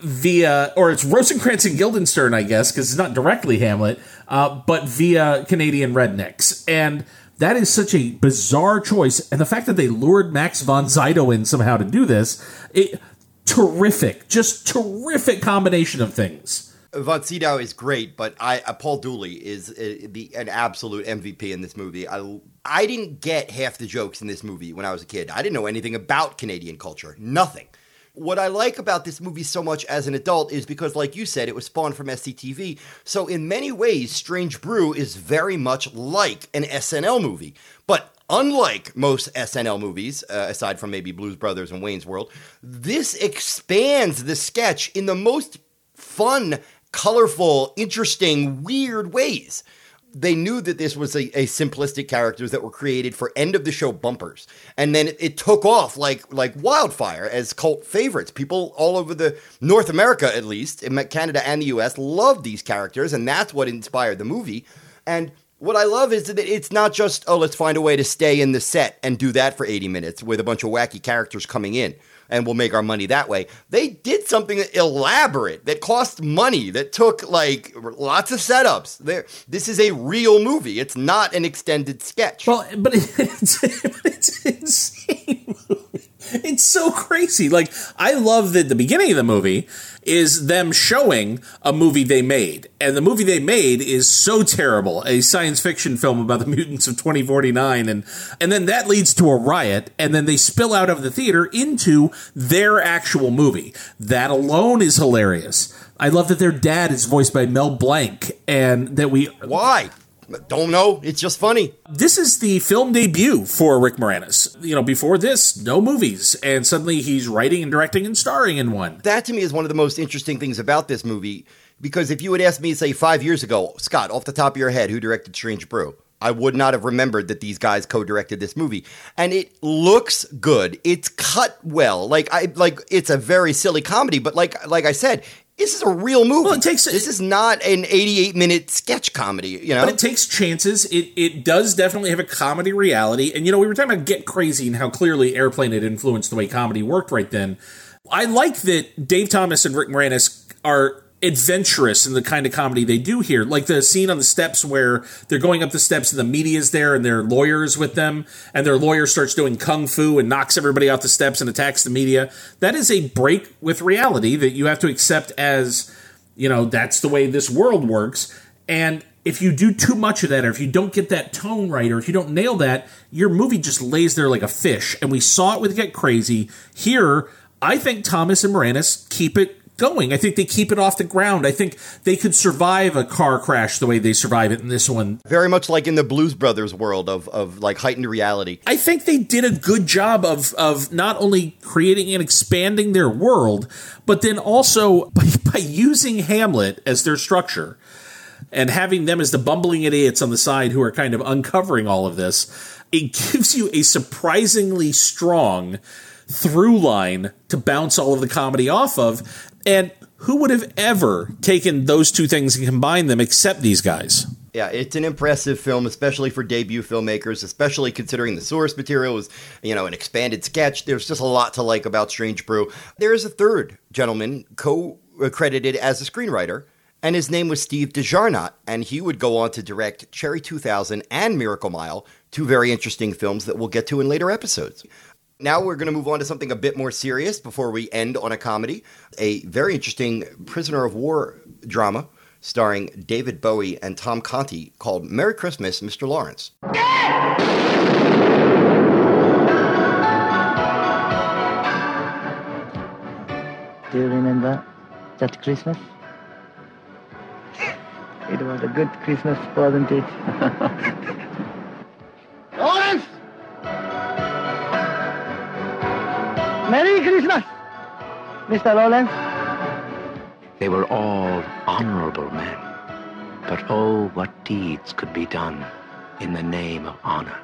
via, or it's Rosencrantz and Guildenstern, I guess, because it's not directly Hamlet, uh, but via Canadian rednecks. And that is such a bizarre choice. And the fact that they lured Max von Sydow in somehow to do this, it, terrific, just terrific combination of things.
Von Sydow is great, but I uh, Paul Dooley is uh, the an absolute MVP in this movie. I I didn't get half the jokes in this movie when I was a kid. I didn't know anything about Canadian culture, nothing. What I like about this movie so much as an adult is because, like you said, it was spawned from SCTV. So, in many ways, Strange Brew is very much like an SNL movie. But unlike most SNL movies, uh, aside from maybe Blues Brothers and Wayne's World, this expands the sketch in the most fun, colorful, interesting, weird ways. They knew that this was a, a simplistic characters that were created for end of the show bumpers, and then it, it took off like like wildfire as cult favorites. People all over the North America, at least in Canada and the U.S., loved these characters, and that's what inspired the movie. And what I love is that it's not just oh let's find a way to stay in the set and do that for 80 minutes with a bunch of wacky characters coming in and we'll make our money that way. They did something elaborate that cost money, that took like lots of setups. There, this is a real movie. It's not an extended sketch.
Well, but it's, it's insane. It's so crazy. Like I love that the beginning of the movie is them showing a movie they made. And the movie they made is so terrible, a science fiction film about the mutants of 2049 and and then that leads to a riot and then they spill out of the theater into their actual movie. That alone is hilarious. I love that their dad is voiced by Mel Blanc and that we
Why? Don't know. It's just funny.
This is the film debut for Rick Moranis. You know, before this, no movies, and suddenly he's writing and directing and starring in one.
That to me is one of the most interesting things about this movie because if you had asked me, say, five years ago, Scott, off the top of your head, who directed Strange Brew? I would not have remembered that these guys co-directed this movie. And it looks good. It's cut well. Like I like it's a very silly comedy, but like like I said, this is a real movie.
Well, it takes
this is not an 88 minute sketch comedy, you know.
But it takes chances. It it does definitely have a comedy reality. And you know, we were talking about Get Crazy and how clearly Airplane had influenced the way comedy worked right then. I like that Dave Thomas and Rick Moranis are adventurous in the kind of comedy they do here. Like the scene on the steps where they're going up the steps and the media's there and their lawyers with them, and their lawyer starts doing kung fu and knocks everybody off the steps and attacks the media. That is a break with reality that you have to accept as, you know, that's the way this world works. And if you do too much of that, or if you don't get that tone right, or if you don't nail that, your movie just lays there like a fish. And we saw it with Get Crazy. Here, I think Thomas and Moranis keep it going. I think they keep it off the ground. I think they could survive a car crash the way they survive it in this one.
Very much like in the Blues Brothers world of, of like heightened reality.
I think they did a good job of of not only creating and expanding their world, but then also by, by using Hamlet as their structure and having them as the bumbling idiots on the side who are kind of uncovering all of this. It gives you a surprisingly strong through line to bounce all of the comedy off of. And who would have ever taken those two things and combined them except these guys?
Yeah, it's an impressive film, especially for debut filmmakers, especially considering the source material was, you know, an expanded sketch. There's just a lot to like about Strange Brew. There is a third gentleman co-credited as a screenwriter, and his name was Steve DeJarnatt, and he would go on to direct Cherry 2000 and Miracle Mile, two very interesting films that we'll get to in later episodes. Now we're going to move on to something a bit more serious before we end on a comedy. A very interesting prisoner of war drama starring David Bowie and Tom Conti called Merry Christmas, Mr. Lawrence.
Do you remember that Christmas? It was a good Christmas, wasn't it? Lawrence! Merry Christmas, Mr. Lawrence.
They were all honorable men. But oh, what deeds could be done in the name of honor.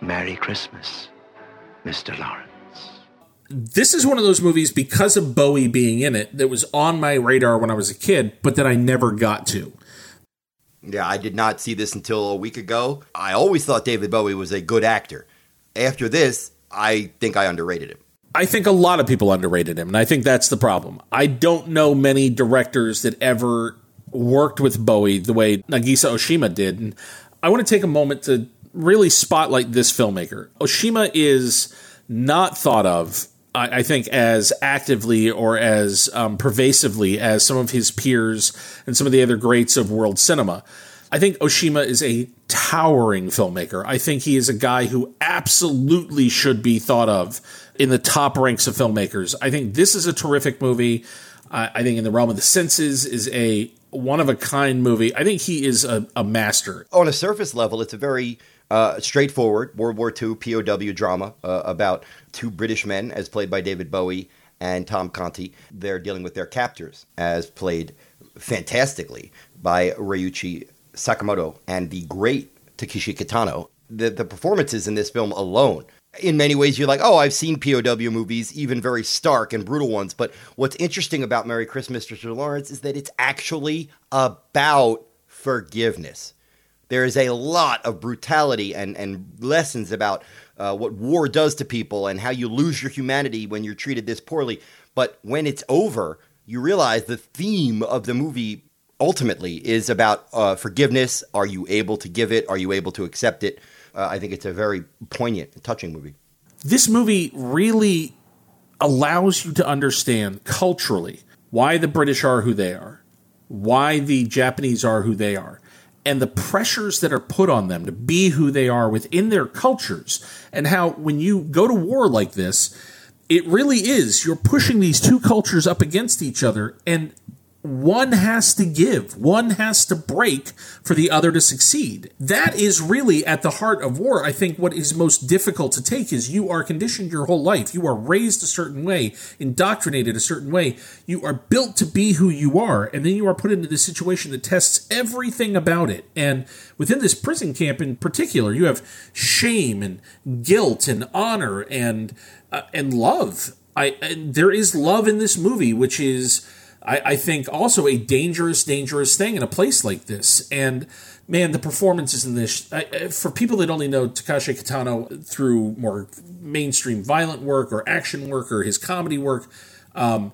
Merry Christmas, Mr. Lawrence.
This is one of those movies because of Bowie being in it that was on my radar when I was a kid, but that I never got to.
Yeah, I did not see this until a week ago. I always thought David Bowie was a good actor. After this, I think I underrated him.
I think a lot of people underrated him, and I think that's the problem. I don't know many directors that ever worked with Bowie the way Nagisa Oshima did. And I want to take a moment to really spotlight this filmmaker. Oshima is not thought of I, think as actively or as um, pervasively as some of his peers and some of the other greats of world cinema. I think Oshima is a towering filmmaker. I think he is a guy who absolutely should be thought of in the top ranks of filmmakers. I think this is a terrific movie. I, think in the realm of the senses is a one of a kind movie. I think he is a, a master.
On a surface level, it's a very uh, straightforward World War II POW drama uh, about two British men, as played by David Bowie and Tom Conti. They're dealing with their captors, as played fantastically by Ryuichi Sakamoto and the great Takeshi Kitano. The, the performances in this film alone in many ways you're like, oh, I've seen POW movies, even very stark and brutal ones. But what's interesting about Merry Christmas, Mr. Lawrence, is that it's actually about forgiveness. There is a lot of brutality and, and lessons about uh, what war does to people and how you lose your humanity when you're treated this poorly. But when it's over, you realize the theme of the movie ultimately is about uh, forgiveness. Are you able to give it? Are you able to accept it? Uh, I think it's a very poignant, touching movie.
This movie really allows you to understand culturally why the British are who they are, why the Japanese are who they are, and the pressures that are put on them to be who they are within their cultures, and how when you go to war like this, it really is you're pushing these two cultures up against each other, and one has to give, one has to break for the other to succeed. That is really at the heart of war. I think what is most difficult to take is you are conditioned your whole life. You are raised a certain way, indoctrinated a certain way. You are built to be who you are, and then you are put into this situation that tests everything about it. And within this prison camp in particular, you have shame and guilt and honor and uh, and love. I and there is love in this movie, which is I, I think also a dangerous, dangerous thing in a place like this. And man, the performances in this, I, for people that only know Takeshi Kitano through more mainstream violent work or action work or his comedy work, um,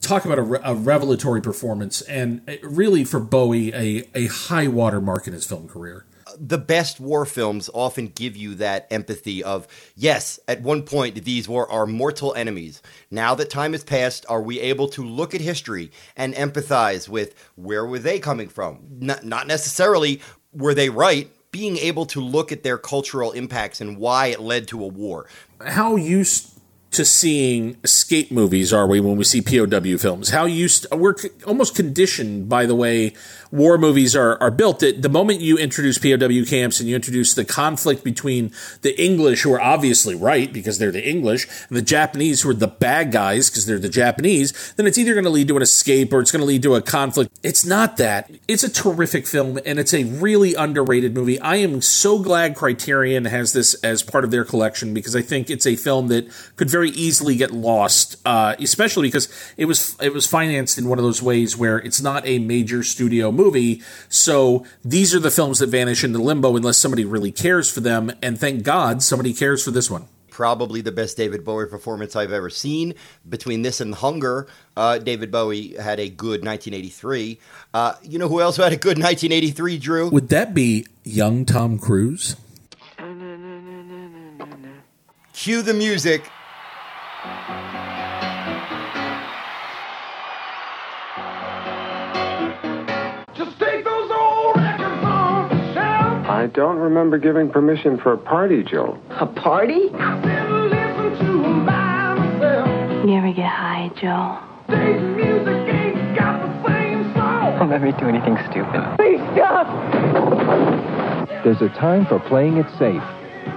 talk about a, a, revelatory performance. And really for Bowie, a, a high water mark in his film career
the best war films often give you that empathy of yes at one point these were our mortal enemies. Now that time has passed are we able to look at history and empathize with where were they coming from? Not, not necessarily were they right being able to look at their cultural impacts and why it led to a war.
How used to seeing escape movies are we when we see POW films? How used we're almost conditioned by the way war movies are, are built that the moment you introduce POW camps and you introduce the conflict between the English, who are obviously right because they're the English, and the Japanese, who are the bad guys because they're the Japanese, then it's either going to lead to an escape or it's going to lead to a conflict. It's not that. It's a terrific film and it's a really underrated movie. I am so glad Criterion has this as part of their collection because I think it's a film that could very easily get lost, uh, especially because it was it was financed in one of those ways where it's not a major studio movie. So these are the films that vanish into limbo unless somebody really cares for them. And thank God somebody cares for this one.
Probably the best David Bowie performance I've ever seen. Between this and Hunger, uh, David Bowie had a good 1983. Uh, you know who else had a good 1983, Drew?
Would that be young Tom Cruise?
Cue the music.
I don't remember giving permission for a party, Joe.
A party?
I've been listening to 'em by myself.
You ever get high, Joe?
Today's music ain't got the same soul.
Don't let me do anything stupid.
Please stop.
There's a time for playing it safe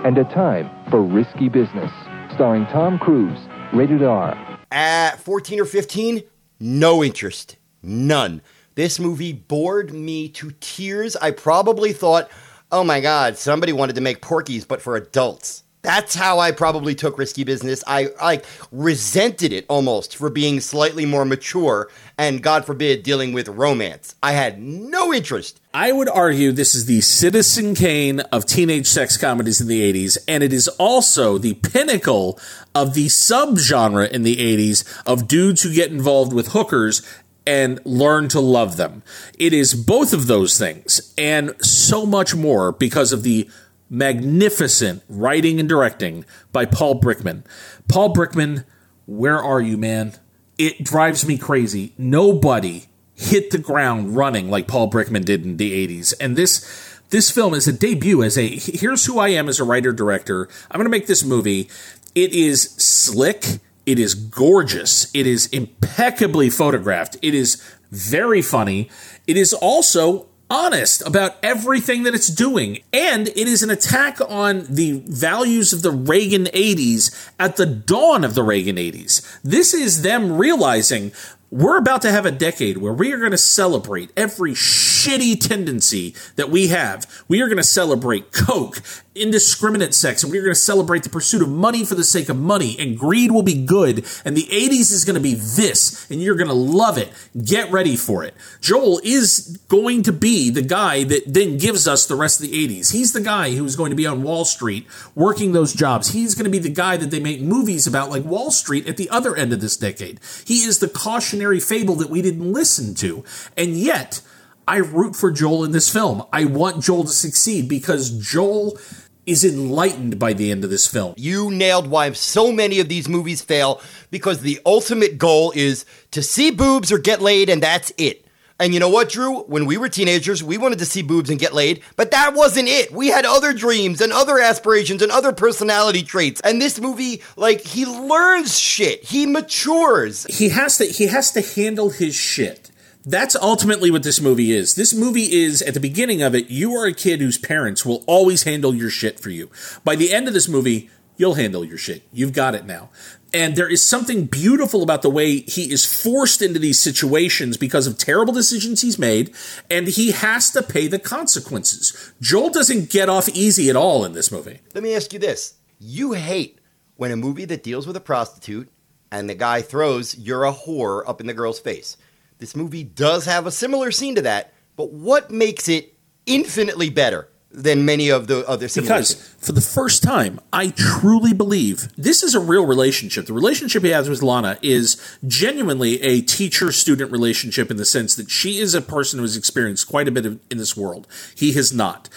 and a time for risky business. Starring Tom Cruise, rated R.
At 14 or 15, no interest. None. This movie bored me to tears. I probably thought, oh my God, somebody wanted to make Porky's, but for adults. That's how I probably took Risky Business. I like resented it almost for being slightly more mature and, God forbid, dealing with romance. I had no interest.
I would argue this is the Citizen Kane of teenage sex comedies in the 80s, and it is also the pinnacle of the subgenre in the 80s of dudes who get involved with hookers and learn to love them. It is both of those things and so much more because of the magnificent writing and directing by Paul Brickman. Paul Brickman, where are you, man? It drives me crazy. Nobody hit the ground running like Paul Brickman did in the 80s. And this this film is a debut as a here's who I am as a writer director. I'm going to make this movie. It is slick, it is gorgeous, it is impeccably photographed. It is very funny. It is also honest about everything that it's doing. And it is an attack on the values of the Reagan 80s at the dawn of the Reagan 80s. This is them realizing we're about to have a decade where we are going to celebrate every shitty tendency that we have. We are going to celebrate coke, indiscriminate sex, and we're going to celebrate the pursuit of money for the sake of money, and greed will be good, and the 80s is going to be this, and you're going to love it. Get ready for it. Joel is going to be the guy that then gives us the rest of the 80s. He's the guy who's going to be on Wall Street working those jobs. He's going to be the guy that they make movies about, like Wall Street, at the other end of this decade. He is the cautionary fable that we didn't listen to. And yet, I root for Joel in this film. I want Joel to succeed because Joel is enlightened by the end of this film.
You nailed why so many of these movies fail because the ultimate goal is to see boobs or get laid, and that's it. And you know what, Drew? When we were teenagers, we wanted to see boobs and get laid, but that wasn't it. We had other dreams and other aspirations and other personality traits. And this movie, like, he learns shit. He matures.
He has to he has to handle his shit. That's ultimately what this movie is. This movie is, at the beginning of it, you are a kid whose parents will always handle your shit for you. By the end of this movie, you'll handle your shit. You've got it now. And there is something beautiful about the way he is forced into these situations because of terrible decisions he's made, and he has to pay the consequences. Joel doesn't get off easy at all in this movie.
Let me ask you this. You hate when a movie that deals with a prostitute and the guy throws, you're a whore, up in the girl's face. This movie does have a similar scene to that, but what makes it infinitely better than many of the other similar
Because
scenes?
for the first time, I truly believe this is a real relationship. The relationship he has with Lana is genuinely a teacher student relationship in the sense that she is a person who has experienced quite a bit of, in this world. He has not.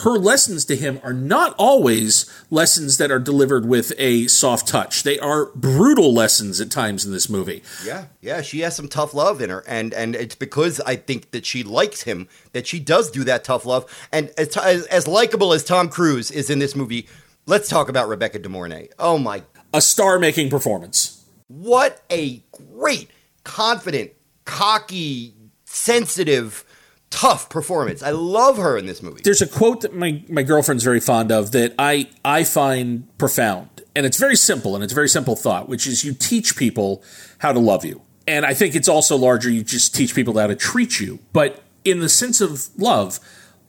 Her lessons to him are not always lessons that are delivered with a soft touch. They are brutal lessons at times in this movie.
Yeah, yeah, she has some tough love in her, and and it's because I think that she likes him that she does do that tough love. And as as, as likable as Tom Cruise is in this movie, let's talk about Rebecca De Mornay. Oh my,
A star making performance.
what a great, confident, cocky, sensitive tough performance. I love her in this movie.
There's a quote that my, my girlfriend's very fond of that I, I find profound. And it's very simple, and it's a very simple thought, which is you teach people how to love you. And I think it's also larger, you just teach people how to treat you. But in the sense of love,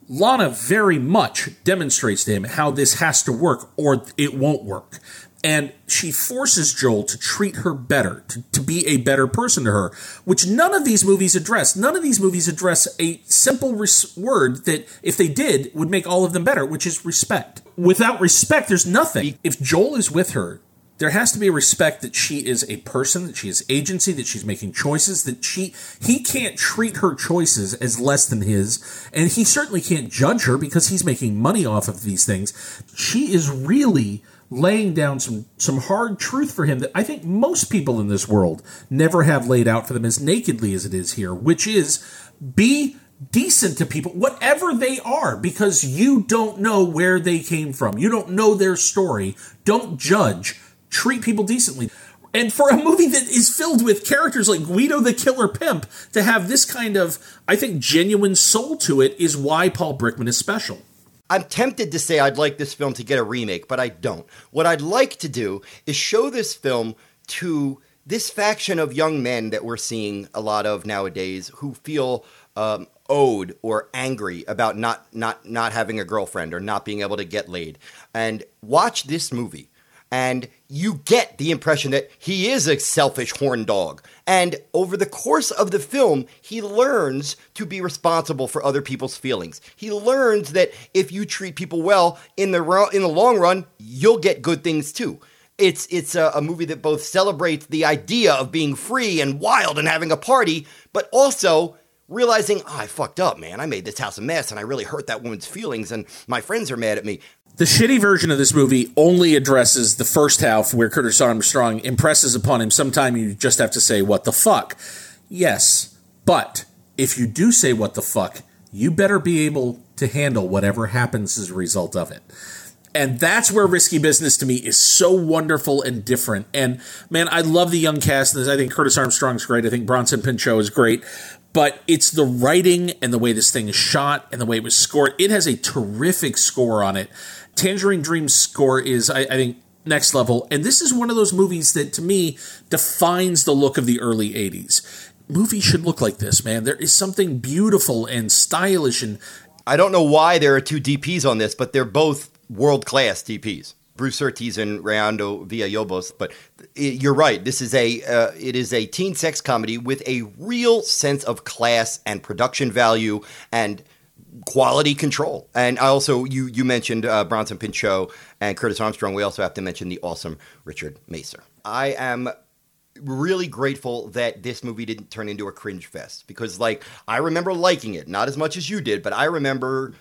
Lana very much demonstrates to him how this has to work or it won't work. And she forces Joel to treat her better, to, to be a better person to her, which none of these movies address. None of these movies address a simple res- word that, if they did, would make all of them better, which is respect. Without respect, there's nothing. If Joel is with her, there has to be a respect that she is a person, that she has agency, that she's making choices, that she he can't treat her choices as less than his, and he certainly can't judge her because he's making money off of these things. She is really laying down some some hard truth for him that I think most people in this world never have laid out for them as nakedly as it is here, which is be decent to people, whatever they are, because you don't know where they came from. You don't know their story. Don't judge. Treat people decently. And for a movie that is filled with characters like Guido the Killer Pimp, to have this kind of, I think, genuine soul to it is why Paul Brickman is special.
I'm tempted to say I'd like this film to get a remake, but I don't. What I'd like to do is show this film to this faction of young men that we're seeing a lot of nowadays who feel um, owed or angry about not not not having a girlfriend or not being able to get laid, and watch this movie and you get the impression that he is a selfish horn dog. And over the course of the film, he learns to be responsible for other people's feelings. He learns that if you treat people well in the ro- in the long run, you'll get good things too. It's it's a, a movie that both celebrates the idea of being free and wild and having a party, but also realizing, oh, I fucked up, man. I made this house a mess and I really hurt that woman's feelings and my friends are mad at me.
The shitty version of this movie only addresses the first half where Curtis Armstrong impresses upon him sometime you just have to say, what the fuck? Yes, but if you do say what the fuck, you better be able to handle whatever happens as a result of it. And that's where Risky Business to me is so wonderful and different. And man, I love the young cast. I think Curtis Armstrong's great. I think Bronson Pinchot is great but it's the writing and the way this thing is shot and the way it was scored. It has a terrific score on it. Tangerine Dream's score is, I, I think, next level. And this is one of those movies that, to me, defines the look of the early 80s. Movies should look like this, man. There is something beautiful and stylish and.
I don't know why there are two DPs on this, but they're both world class DPs. Bruce Surtees and Raymundo Villalobos. But it, you're right. This is a uh, it is a teen sex comedy with a real sense of class and production value and quality control. And I also you you mentioned uh, Bronson Pinchot and Curtis Armstrong. We also have to mention the awesome Richard Masur. I am really grateful that this movie didn't turn into a cringe fest because like I remember liking it, not as much as you did, but I remember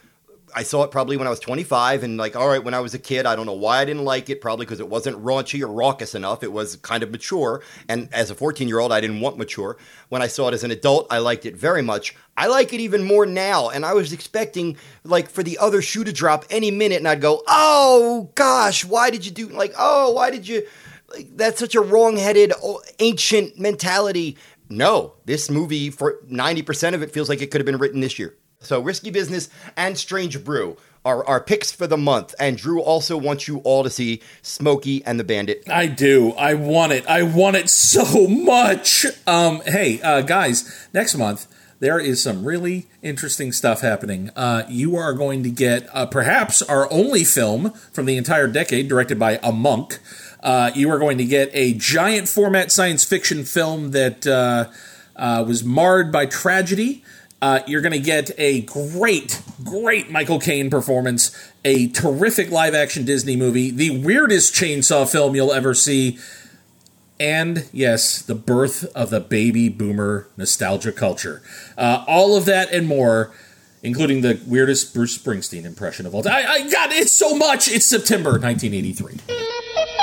I saw it probably when I was 25, and like, all right, when I was a kid, I don't know why I didn't like it. Probably because it wasn't raunchy or raucous enough. It was kind of mature, and as a 14 year old, I didn't want mature. When I saw it as an adult, I liked it very much. I like it even more now, and I was expecting like for the other shoe to drop any minute, and I'd go, oh gosh, why did you do like, oh, why did you? Like, that's such a wrong-headed, ancient mentality. No, this movie for 90% of it feels like it could have been written this year. So, Risky Business and Strange Brew are our picks for the month. And Drew also wants you all to see Smokey and the Bandit.
I do. I want it. I want it so much. Um, hey, uh, guys, next month there is some really interesting stuff happening. Uh, you are going to get uh, perhaps our only film from the entire decade, directed by a monk. Uh, you are going to get a giant format science fiction film that uh, uh, was marred by tragedy. Uh, you're going to get a great, great Michael Caine performance, a terrific live action Disney movie, the weirdest chainsaw film you'll ever see, and yes, the birth of the baby boomer nostalgia culture. Uh, all of that and more, including the weirdest Bruce Springsteen impression of all time. I, I God, it's so much. It's September 1983.